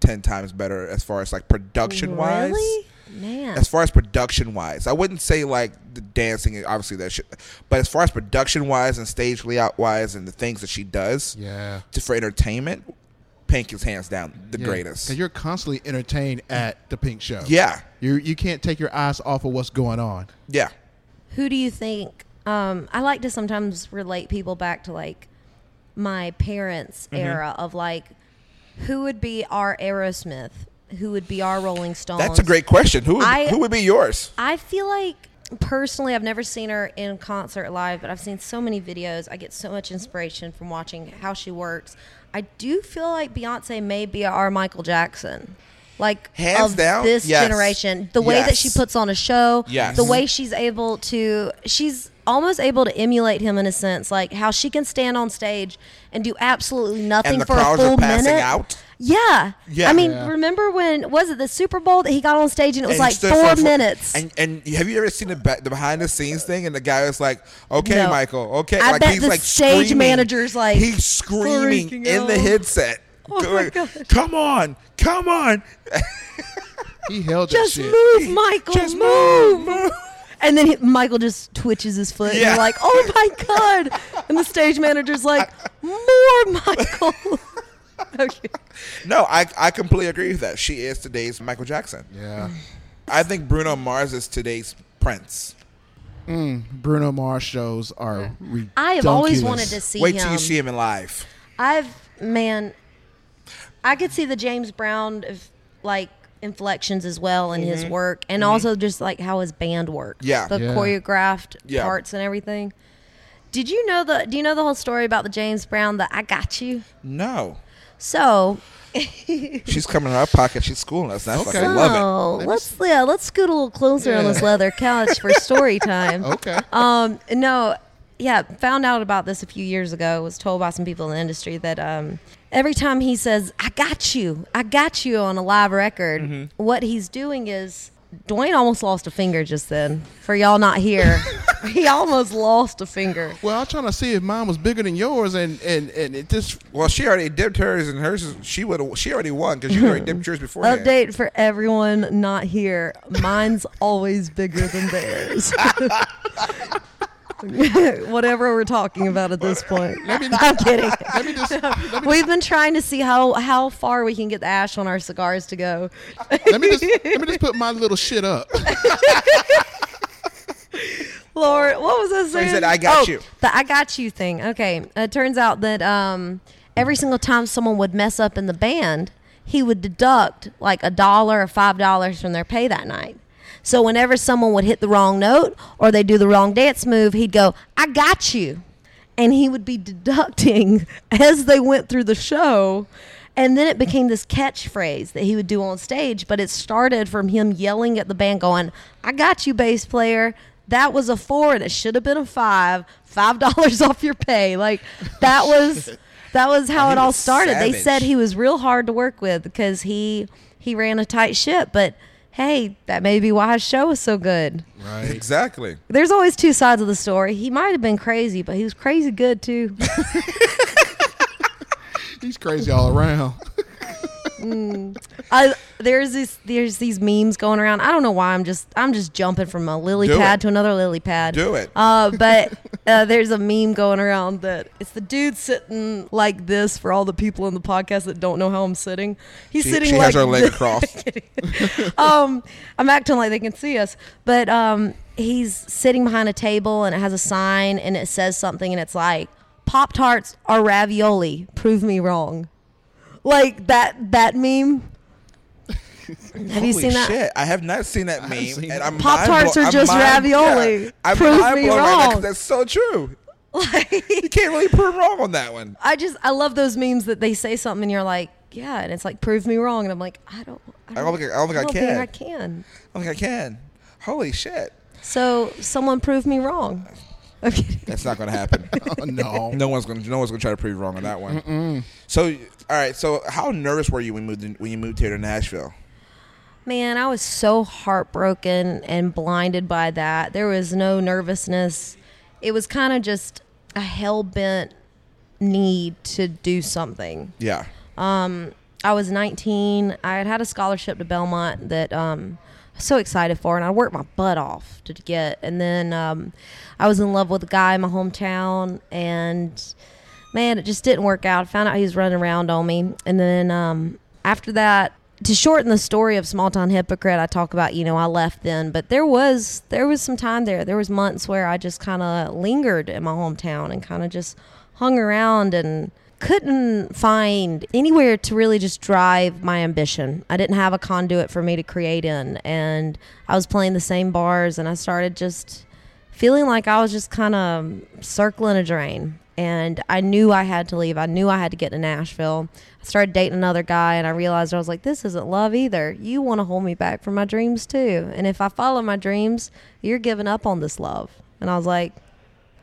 ten times better as far as like production wise Really? Man. as far as production wise, I wouldn't say like the dancing, obviously that shit, but as far as production wise and stage layout wise and the things that she does yeah to, for entertainment, Pink is hands down the greatest. because you're constantly entertained at the pink show Yeah, you you can't take your eyes off of what's going on yeah. Who do you think? Um, I like to sometimes relate people back to like my parents' Mm-hmm. era of like who would be our Aerosmith, who would be our Rolling Stones. That's a great question. Who would, I- who would be yours? I feel like personally, I've never seen her in concert live, but I've seen so many videos. I get so much inspiration from watching how she works. I do feel like Beyonce may be our Michael Jackson. Like Hands of down, this yes. generation, the way that she puts on a show, Yes. the way she's able to, she's almost able to emulate him in a sense, like how she can stand on stage and do absolutely nothing for a crowds are full passing minute. out? Yeah. Yeah. I mean, Yeah. remember when was it the Super Bowl that he got on stage and it was And like stood four for- for- minutes? And and have you ever seen the, ba- the behind the scenes thing? And the guy was like, "Okay, No. Michael, okay." I like bet he's the like stage screaming. manager's like he's screaming freaking in the headset. Oh my going. Come on, come on, He held that just shit. move, Michael, just move. move, move. And then he, Michael just twitches his foot. And Yeah. you're like, oh my God. And the stage manager's like, more Michael. [laughs] okay. No, I I completely agree with that. She is today's Michael Jackson. Yeah. I think Bruno Mars is today's Prince. Mm, Bruno Mars shows are ridiculous. I have always wanted to see Wait him. till you see him in live. I've, man, I could see the James Brown, of, like, inflections as well in his work. And also just, like, how his band works. Mm-hmm. Yeah. The Yeah. choreographed Yeah. parts and everything. Did you know the, do you know the whole story about the James Brown, that I Got You? No, So, [laughs] she's coming in our pocket. She's schooling us. That's Okay. I love it. Oh, let's yeah, let's scoot a little closer on this leather couch for story [laughs] time. Okay. Um, no, yeah, found out about this a few years ago. Was told by some people in the industry that um, every time he says "I got you," "I got you" on a live record, Mm-hmm. what he's doing is. Dwayne almost lost a finger just then. For y'all not here, [laughs] he almost lost a finger. Well, I'm trying to see if mine was bigger than yours, and and and it just Well, she already dipped hers, and hers. She would. have She already won because you already dipped yours before. Update for everyone not here. Mine's always bigger than theirs. [laughs] [laughs] [laughs] Whatever we're talking about at this point. [laughs] I'm kidding. [laughs] let me just let me, We've been trying to see how, how far we can get the ash on our cigars to go. let me just let me just put my little shit up. Lord, what was I saying? he said, "I got Oh, you." The I got you thing. Okay. It turns out that um, every single time someone would mess up in the band, he would deduct like a dollar or five dollars from their pay that night. So whenever someone would hit the wrong note or they do the wrong dance move, he'd go, I got you. And he would be deducting [laughs] as they went through the show. And then it became this catchphrase that he would do on stage, but it started from him yelling at the band, going, I got you, bass player. That was a four and it should have been a five. Five [laughs] dollars off your pay. Like that was that was how it all started. They said he was real hard to work with because he he ran a tight ship, but hey, that may be why his show was so good. Right. Exactly. There's always two sides of the story. He might have been crazy, but he was crazy good too. [laughs] He's crazy all around. I there's this there's these memes going around. I don't know why I'm just I'm just jumping from a lily Do pad it. to another lily pad. Do it. Uh, but uh, there's a meme going around that it's the dude sitting like this for all the people in the podcast that don't know how I'm sitting. He's She, sitting she like has her leg this. [laughs] across. um, I'm acting like they can see us, but um, he's sitting behind a table and it has a sign and it says something and it's like Pop Tarts are ravioli. Prove me wrong. Like that that meme. [laughs] Have you Holy seen that? shit! I have not seen that meme. seen and. I'm Pop-Tarts mind are I'm just mind- ravioli. Yeah, I'm Prove me blown right now 'cause wrong. that's so true. Like, [laughs] You can't really prove wrong on that one. I just I love those memes that they say something and you're like, yeah, and it's like prove me wrong, and I'm like, I don't. I oh, oh, I don't think I, don't think I, don't can. think I can. I don't think I can. Holy shit! So someone prove me wrong. [laughs] I'm. That's not going to happen. Oh, no. no one's going. to No one's going to try to prove you wrong on that one. So, all right. So, how nervous were you when you moved in, when you moved here to Nashville? Man, I was so heartbroken and blinded by that. There was no nervousness. It was kind of just a hell bent need to do something. Yeah. I was 19. I had had a scholarship to Belmont that um, I was so excited for, and I worked my butt off to get. And then um, I was in love with a guy in my hometown, and man, it just didn't work out. I found out he was running around on me, and then um, after that. To shorten the story of small town hypocrite, I talk about you know I left then, but there was there was some time there. There was months where I just kind of lingered in my hometown and kind of just hung around and couldn't find anywhere to really just drive my ambition. I didn't have a conduit for me to create in. And I was playing the same bars and I started just feeling like I was just kind of circling a drain. And I knew I had to leave. I knew I had to get to Nashville. I started dating another guy and I realized I was like, this isn't love either. You want to hold me back from my dreams too. And if I follow my dreams, you're giving up on this love. And I was like,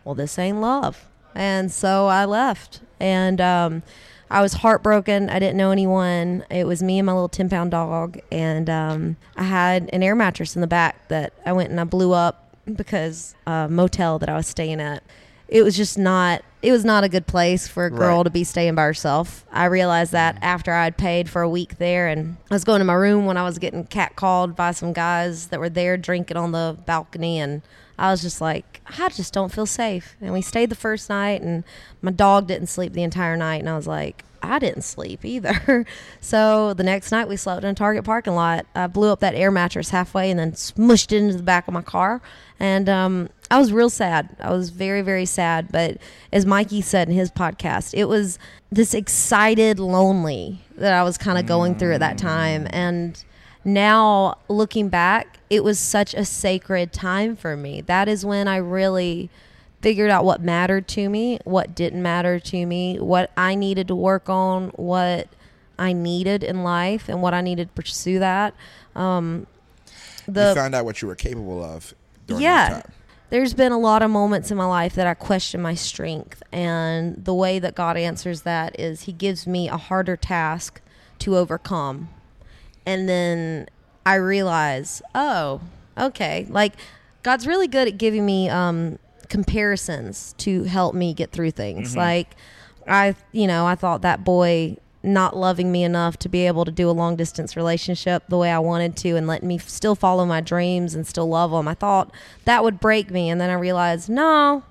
well, this ain't love. And so I left. And um, I was heartbroken. I didn't know anyone. It was me and my little 10 pound dog. And um, I had an air mattress in the back that I went and I blew up because a motel that I was staying at. It was just not. It was not a good place for a girl Right. to be staying by herself. I realized that after I'd paid for a week there, and I was going to my room when I was getting catcalled by some guys that were there drinking on the balcony, and I was just like, I just don't feel safe. And we stayed the first night, and my dog didn't sleep the entire night, and I was like, I didn't sleep either. [laughs] so the next night we slept in a Target parking lot. I blew up that air mattress halfway and then smushed it into the back of my car. And um, I was real sad. I was very, very sad. But as Mikey said in his podcast, it was this excited lonely that I was kind of going through at that time. And now looking back, it was such a sacred time for me. That is when I really figured out what mattered to me, what didn't matter to me, what I needed to work on, what I needed in life, and what I needed to pursue that. Um, the you found out what you were capable of during yeah that time. There's been a lot of moments in my life that i question my strength and the way that god answers that is he gives me a harder task to overcome. And then i realize oh okay like god's really good at giving me um comparisons to help me get through things. Like i you know i thought that boy not loving me enough to be able to do a long distance relationship the way I wanted to and letting me still follow my dreams and still love them. I thought that would break me and then I realized, no.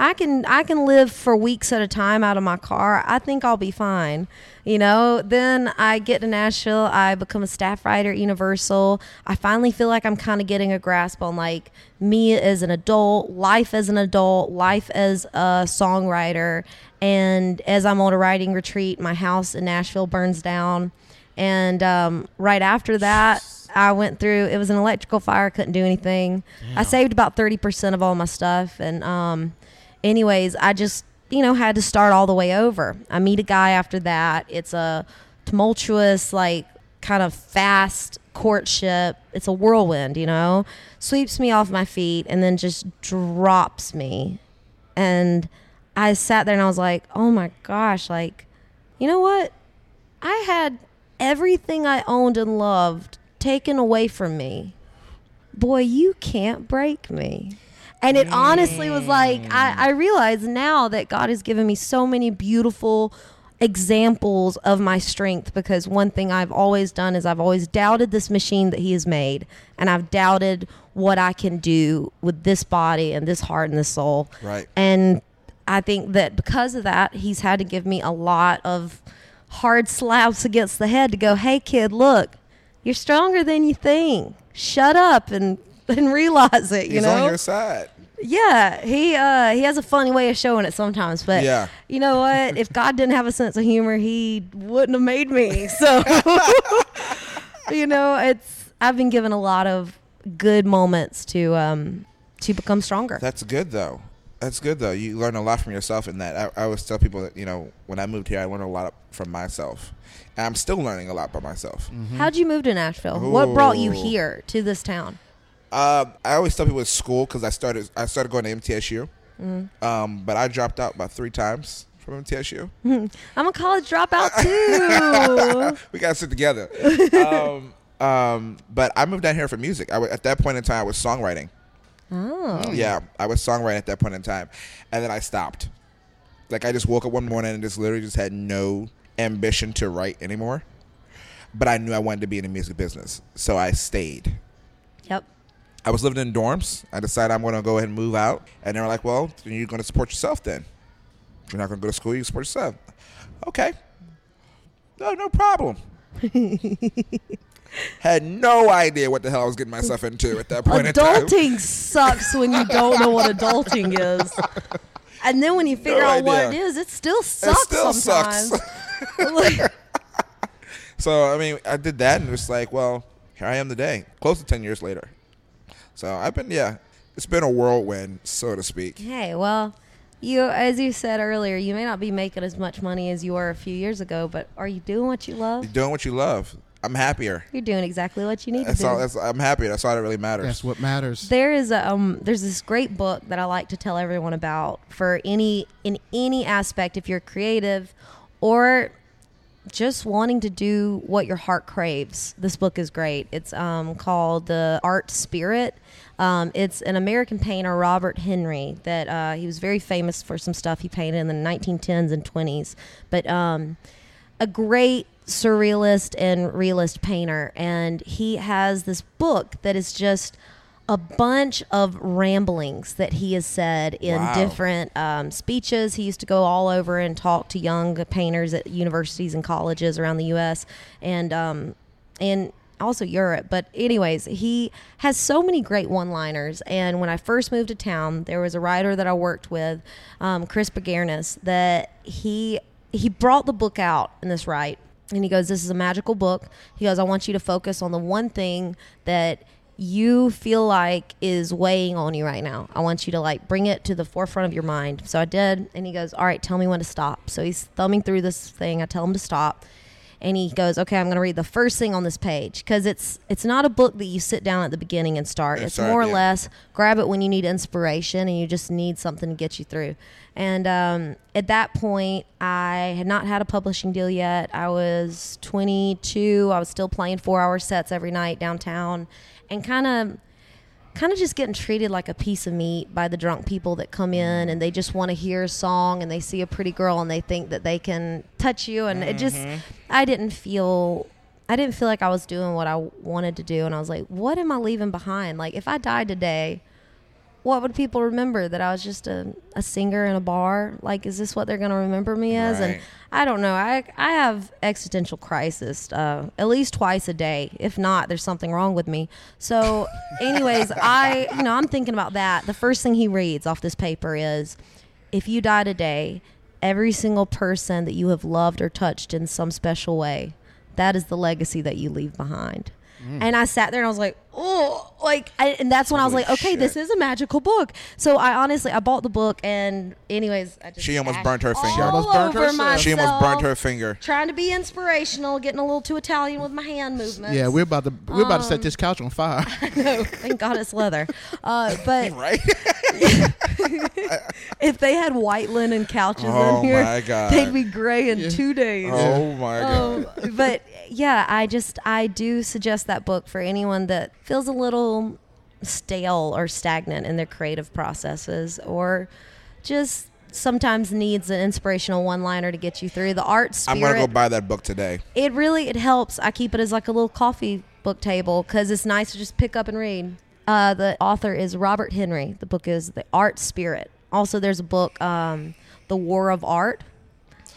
I can I can live for weeks at a time out of my car. I think I'll be fine. You know, then I get to Nashville, I become a staff writer at Universal. I finally feel like I'm kind of getting a grasp on like me as an adult, life as an adult, life as a songwriter. And as I'm on a writing retreat, my house in Nashville burns down. And um, right after that, I went through. It was an electrical fire. Couldn't do anything. I saved about thirty percent of all my stuff. And um, anyways, I just you know had to start all the way over. I meet a guy after that. It's a tumultuous, like kind of fast courtship. It's a whirlwind, you know. Sweeps me off my feet and then just drops me. And I sat there and I was like, "Oh my gosh, like you know what? I had everything I owned and loved taken away from me. Boy, you can't break me. And it honestly was like, I, mm. I realize now that God has given me so many beautiful examples of my strength because one thing I've always done is I've always doubted this machine that He has made, and I've doubted what I can do with this body and this heart and this soul. Right. And I think that because of that, he's had to give me a lot of hard slaps against the head to go, hey, kid, look, you're stronger than you think. Shut up and, and [laughs] realize it, you He's know? on your side. Yeah, he uh, he has a funny way of showing it sometimes, but Yeah. you know what? [laughs] if God didn't have a sense of humor, he wouldn't have made me. [laughs] So, you know, it's I've been given a lot of good moments to um to become stronger. That's good though. That's good though. You learn a lot from yourself in that. I, I always tell people that you know when I moved here, I learned a lot from myself, and I'm still learning a lot by myself. How'd you move to Nashville? What brought you here to this town? Uh, I always tell people it's school because I started I started going to MTSU, um, but I dropped out about three times from MTSU. [laughs] I'm a college dropout [laughs] too. we gotta sit together. um, um, but I moved down here for music. I at that point in time, I was songwriting. oh. Yeah, I was songwriting at that point in time, and then I stopped. Like I just woke up one morning and just literally just had no ambition to write anymore. But I knew I wanted to be in the music business, so I stayed. Yep. I was living in dorms. I decided I'm going to go ahead and move out, and they were like, "Well, you're going to support yourself. Then you're not going to go to school. You support yourself." Okay. No, no problem. [laughs] Had no idea what the hell I was getting myself into at that point in time. Adulting [laughs] sucks when you don't know what adulting is. [laughs] And then when you figure out what it is, it still sucks still sometimes. sucks. So I mean, I did that, and it's like, well, here I am today, close to ten years later. So I've been, yeah, it's been a whirlwind, so to speak. hey, well, you as you said earlier, you may not be making as much money as you were a few years ago, but are you doing what you love? You're doing what you love. I'm happier. You're doing exactly what you need That's to do. all. That's, I'm happier. That's all that really matters. That's what matters. There is a um, there's this great book that I like to tell everyone about for any in any aspect if you're creative or just wanting to do what your heart craves. This book is great. It's um, called The Art Spirit. Um, it's an American painter, Robert Henri, that uh, he was very famous for some stuff he painted in the 1910s and 20s. But um, a great surrealist and realist painter and he has this book that is just a bunch of ramblings that he has said in Wow. different um, speeches he used to go all over and talk to young painters at universities and colleges around the us and um, and also Europe. But anyways, he has so many great one-liners. And when I first moved to town, there was a writer that I worked with, um, Chris Begarnis, that he he brought the book out in this right, and he goes, "This is a magical book." He goes, "I want you to focus on the one thing that." You feel like is weighing on you right now. I want you to like bring it to the forefront of your mind. So I did, and he goes, "All right, tell me when to stop." So he's thumbing through this thing. I tell him to stop, and he goes, "Okay, I'm going to read the first thing on this page because it's it's not a book that you sit down at the beginning and start. It's more or less grab it when you need inspiration and you just need something to get you through." And um, at that point, I had not had a publishing deal yet. I was 22. I was still playing four-hour sets every night downtown, and kind of kind of just getting treated like a piece of meat by the drunk people that come in and they just want to hear a song and they see a pretty girl and they think that they can touch you. And it just mm-hmm. I didn't feel I didn't feel like I was doing what I wanted to do. And I was like what am I leaving behind? Like if I died today what would people remember? That I was just a, a singer in a bar? Like is this what they're going to remember me as? And I don't know. I I have existential crisis uh, at least twice a day. If not there's something wrong with me. So [laughs] anyways I you know I'm thinking about that. The first thing he reads off this paper is if you die today every single person that you have loved or touched in some special way that is the legacy that you leave behind. And I sat there and I was like, oh, like, I, and that's when I was like, okay, this is a magical book. So I honestly, I bought the book, and anyways, I just She almost stashed burnt her finger. She almost all burnt over herself. She almost burnt her finger. Trying to be inspirational, getting a little too Italian with my hand movements. Yeah, we're about to we're about to Um, set this couch on fire. [laughs] no, thank God it's leather. Uh, [laughs] but Right? [laughs] [laughs] if they had white linen couches Oh in here, my God. they'd be gray in Yeah. two days. oh my god. Um, but yeah, I just I do suggest that book for anyone that feels a little stale or stagnant in their creative processes, or just sometimes needs an inspirational one-liner to get you through. The art spirit, I'm gonna go buy that book today. it really it helps. I keep it as like a little coffee book table because it's nice to just pick up and read. Uh, the author is Robert Henri. The book is The Art Spirit. Also, there's a book, um, The War of Art.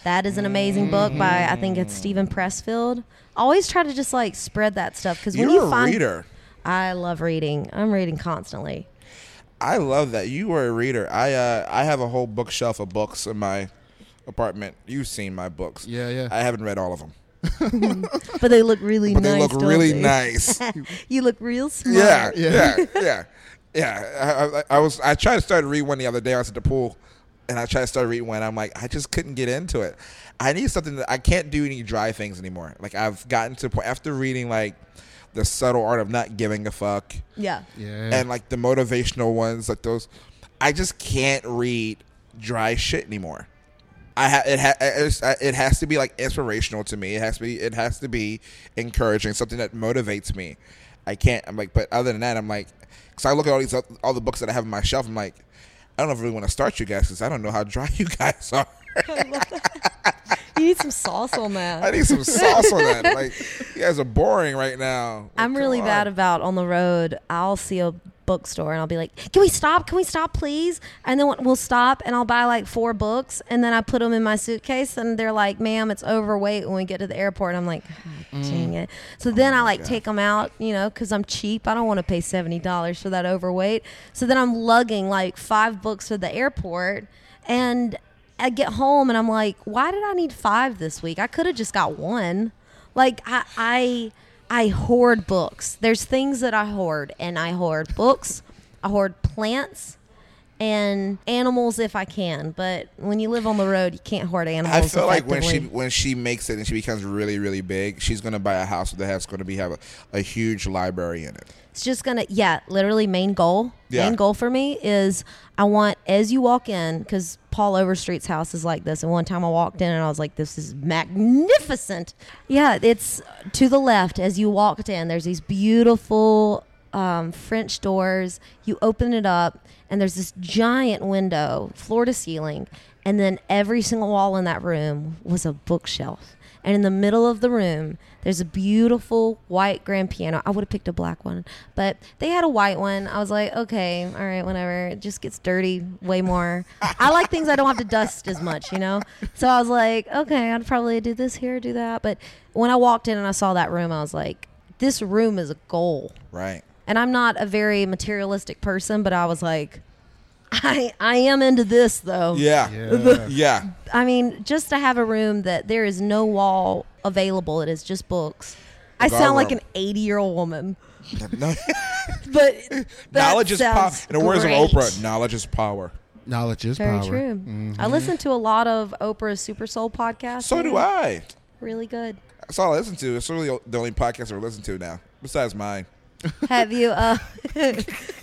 That is an amazing book by I think it's Steven Pressfield. Always try to just like spread that stuff because when You're you a find reader. I love reading. I'm reading constantly. I love that you were a reader. I uh, I have a whole bookshelf of books in my apartment. You've seen my books. Yeah, yeah. I haven't read all of them, But they look really but nice. they look don't really they? nice. [laughs] you look real smart. yeah, Yeah. yeah, yeah, yeah. I, I, I was I tried to start to read one the other day. I was at the pool, and I tried to start reading one. I'm like, I just couldn't get into it. I need something that I can't do any dry things anymore. Like I've gotten to the point after reading like the subtle art of not giving a fuck. Yeah. Yeah. and like the motivational ones, like those. I just can't read dry shit anymore. I ha- it ha- uh, it has to be like inspirational to me. It has to be it has to be encouraging, something that motivates me. I can't. I'm like, but other than that, I'm like, because I look at all these all the books that I have on my shelf. I'm like, I don't know if I really want to start you guys because I don't know how dry [laughs] you guys are. [laughs] You need some sauce on that. I need some sauce on that. [laughs] Like, you guys are boring right now. I'm come really on. bad about on the road. I'll see a bookstore and I'll be like, "Can we stop? Can we stop, please?" And then we'll stop and I'll buy like four books and then I put them in my suitcase and they're like, "Ma'am, it's overweight." When we get to the airport, I'm like, "God mm. "Dang it!" So oh then I like take them out, you know, because I'm cheap. I don't want to pay seventy dollars for that overweight. So then I'm lugging like five books to the airport. And I get home and I'm like, why did I need five this week? I could have just got one. Like I, I I hoard books. There's things that I hoard, and I hoard books. I hoard plants and animals if I can. But when you live on the road, you can't hoard animals. I feel like when she when she makes it and she becomes really really big, she's gonna buy a house that has going to be have a, a huge library in it. It's just gonna, yeah, literally main goal. Yeah. Main goal for me is I want as you walk in because Paul Overstreet's house is like this. And one time I walked in and I was like, "This is magnificent." Yeah, it's to the left as you walked in. There's these beautiful um, French doors. You open it up and there's this giant window, floor to ceiling, and then every single wall in that room was a bookshelf. And in the middle of the room, there's a beautiful white grand piano. I would have picked a black one, but they had a white one. I was like, okay, all right, whatever. It just gets dirty way more. I like things I don't have to dust as much, you know? So I was like, okay, I'd probably do this here, do that. But when I walked in and I saw that room, I was like, this room is a goal. Right. And I'm not a very materialistic person, but I was like, I I am into this though. Yeah. Yeah. Yeah. I mean, just to have a room that there is no wall available, it is just books. I guard sound like an 80 year old woman, No- [laughs] but [laughs] knowledge is power. In the words great. of Oprah, knowledge is power. Knowledge is power. Very power. true. Mm-hmm. I listen to a lot of Oprah's Super Soul podcast. So do I. Really good. That's all I listen to. It's really the only podcast I listen to now, besides mine. [laughs] Have you? Uh, [laughs]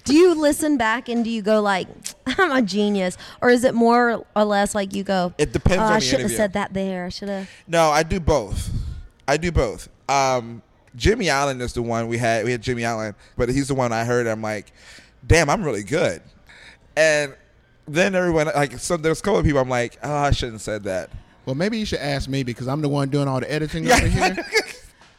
do you listen back and do you go like, [laughs] "I'm a genius," or is it more or less like you go, It depends "Oh, on I shouldn't have said that there. I should have." No, I do both. I do both. Um, Jimmy Allen is the one we had. We had Jimmy Allen, but he's the one I heard. I'm like, damn, I'm really good. And then everyone like, so there's a couple of people. I'm like, oh, I shouldn't have said that. Well, maybe you should ask me because I'm the one doing all the editing over here.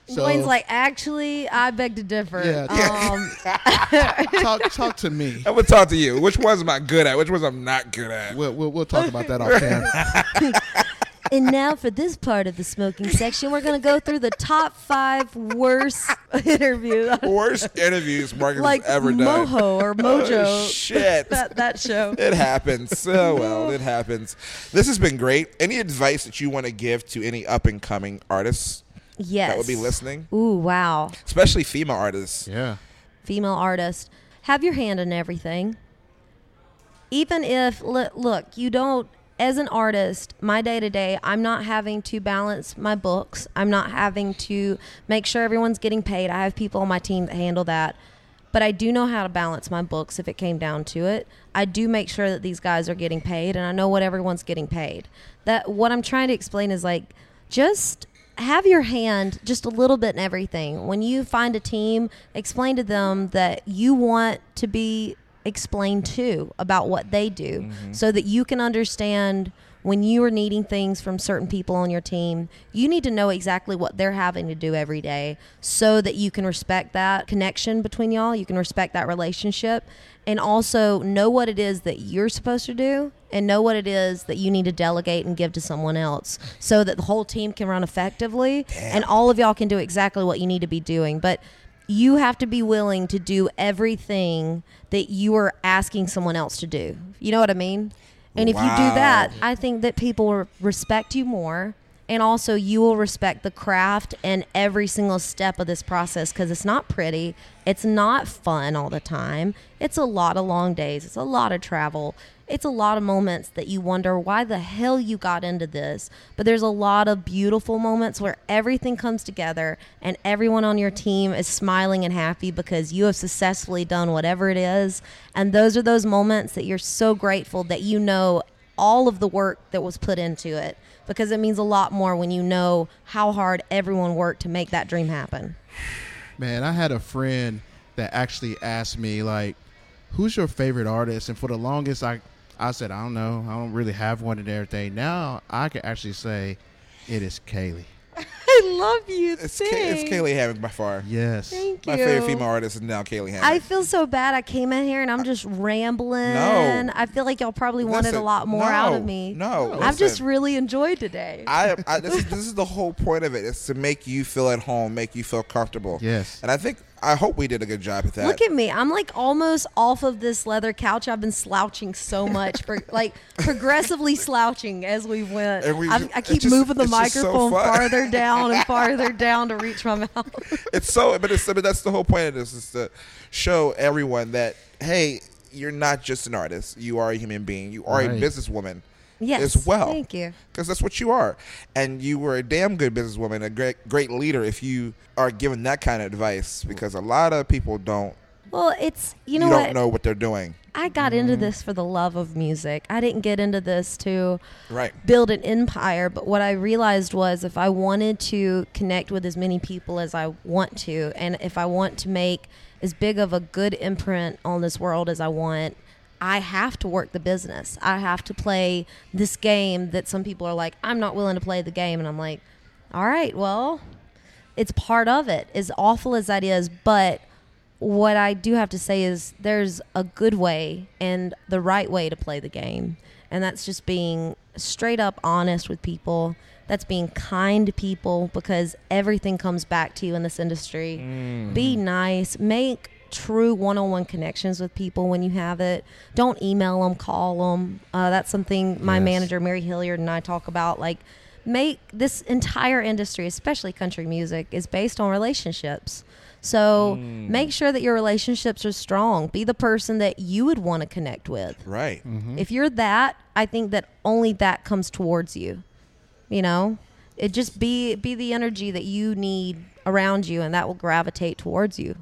So Dwayne's like, actually, I beg to differ. Yeah. Um, [laughs] talk, talk to me. I'm gonna talk to you. Which ones am I good at? Which ones I'm not good at? We'll, we'll, we'll talk about that off camera. [laughs] [laughs] and now for this part of the smoking section, we're going to go through the top five worst interviews. Worst interviews Marcus like has ever done. Moho or Mojo. Oh, shit. That, that show. It happens. So well, it happens. This has been great. Any advice that you want to give to any up and coming artists Yes. that would be listening, Ooh, wow. especially female artists? Yeah. female artist, have your hand in everything. Even if, look, look you don't, as an artist, my day to day, I'm not having to balance my books. I'm not having to make sure everyone's getting paid. I have people on my team that handle that. But I do know how to balance my books if it came down to it. I do make sure that these guys are getting paid and I know what everyone's getting paid. That what I'm trying to explain is like just have your hand just a little bit in everything. When you find a team, explain to them that you want to be explained to about what they do mm-hmm. so that you can understand when you are needing things from certain people on your team, you need to know exactly what they're having to do every day so that you can respect that connection between y'all. You can respect that relationship and also know what it is that you're supposed to do and know what it is that you need to delegate and give to someone else so that the whole team can run effectively and all of y'all can do exactly what you need to be doing. But you have to be willing to do everything that you are asking someone else to do. You know what I mean? And if you do that, I think that people will respect you more. And also, you will respect the craft and every single step of this process because it's not pretty. It's not fun all the time. It's a lot of long days. It's a lot of travel. It's a lot of moments that you wonder why the hell you got into this. But there's a lot of beautiful moments where everything comes together and everyone on your team is smiling and happy because you have successfully done whatever it is. And those are those moments that you're so grateful that you know all of the work that was put into it because it means a lot more when you know how hard everyone worked to make that dream happen. Man, I had a friend that actually asked me like, "Who's your favorite artist?" And for the longest, I I said, "I don't know. I don't really have one and everything." Now I can actually say, it is Caylee. I love you. It's, Kay- it's Caylee Hammack by far. Yes. Thank you. My favorite female artist is now Caylee Hammack. I feel so bad. I came in here and I'm just rambling. No. I feel like y'all probably wanted a lot more out of me. no, I've just really enjoyed today. I, I this is [laughs] this is the whole point of it. It's to make you feel at home, make you feel comfortable. Yes. And I think I hope we did a good job at that. Look at me. I'm like almost off of this leather couch. I've been slouching so [laughs] much, for, like progressively slouching as we went. And we I, I keep just- moving the it's just so microphone farther down and [laughs] farther down to reach my mouth. [laughs] it's so, but it's but that's the whole point of this is to show everyone that hey, you're not just an artist. You are a human being. You are a businesswoman. Yes. As well. Thank you. Because that's what you are, and you were a damn good businesswoman, a great great leader. If you are given that kind of advice, because a lot of people don't, Well, it's you you, know don't what know what they're doing. I got into mm-hmm. this for the love of music. I didn't get into this to Right. build an empire, but what I realized was if I wanted to connect with as many people as I want to, and if I want to make as big of a good imprint on this world as I want, I have to work the business. I have to play this game that some people are like, I'm not willing to play the game. And I'm like, all right, well, it's part of it, as awful as that is. But what I do have to say is there's a good way and the right way to play the game. And that's just being straight up honest with people. That's being kind to people because everything comes back to you in this industry. Be mm-hmm. nice. Make true one on one connections with people when you have it. Don't email them, call them. Uh, that's something my Yes. manager, Mary Hilliard, and I talk about. Like, make this entire industry, especially country music, is based on relationships. So make sure that your relationships are strong. Be the person that you would want to connect with. Right. If you're that, I think that only that comes towards you. You know, it just be be the energy that you need around you, and that will gravitate towards you.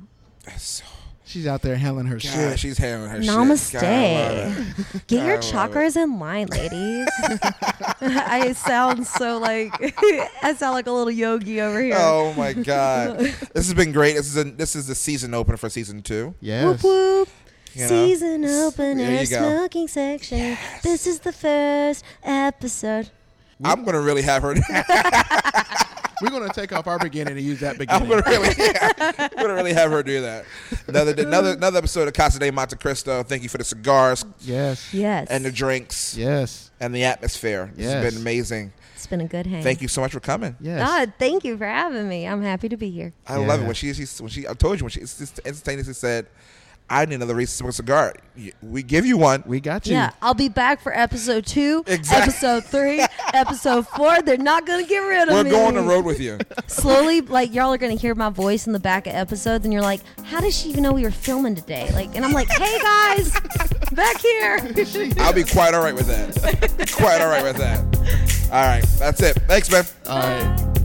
That's so, She's out there handling her God, shit. she's handling her shit. Namaste. God, I love it. Get your I chakras in line, ladies. [laughs] I sound so like [laughs] I sound like a little yogi over here. Oh my God, this has been great. This is a, this is the season opener for season two. Yes. Whoop whoop. You know? Season opener, There you go. smoking section. This is the first episode. I'm gonna really have her. [laughs] We're gonna take off our beginning and use that beginning. I'm gonna really, I'm gonna really have her do that. Another another another episode of Casa de Montecristo. Thank you for the cigars yes. Yes. and the drinks Yes. and the atmosphere. This has Yes. been amazing. it's been a good hang. Thank you so much for coming. Yes. God, thank you for having me. I'm happy to be here. I love it when she, she when she I told you when she just instantaneously said, "I need another reasonable cigar." You- We give you one. We got you. Yeah, I'll be back for episode two, Exactly. episode three, [laughs] episode four. They're not gonna get rid of me. We're me. going the road with you. [laughs] Slowly, like y'all are gonna hear my voice in the back of episodes, and you're like, "How does she even know we were filming today?" Like, and I'm like, "Hey guys, [laughs] back here." I'll be quite all right with that. quite all right with that. All right, that's it. Thanks, man. All right.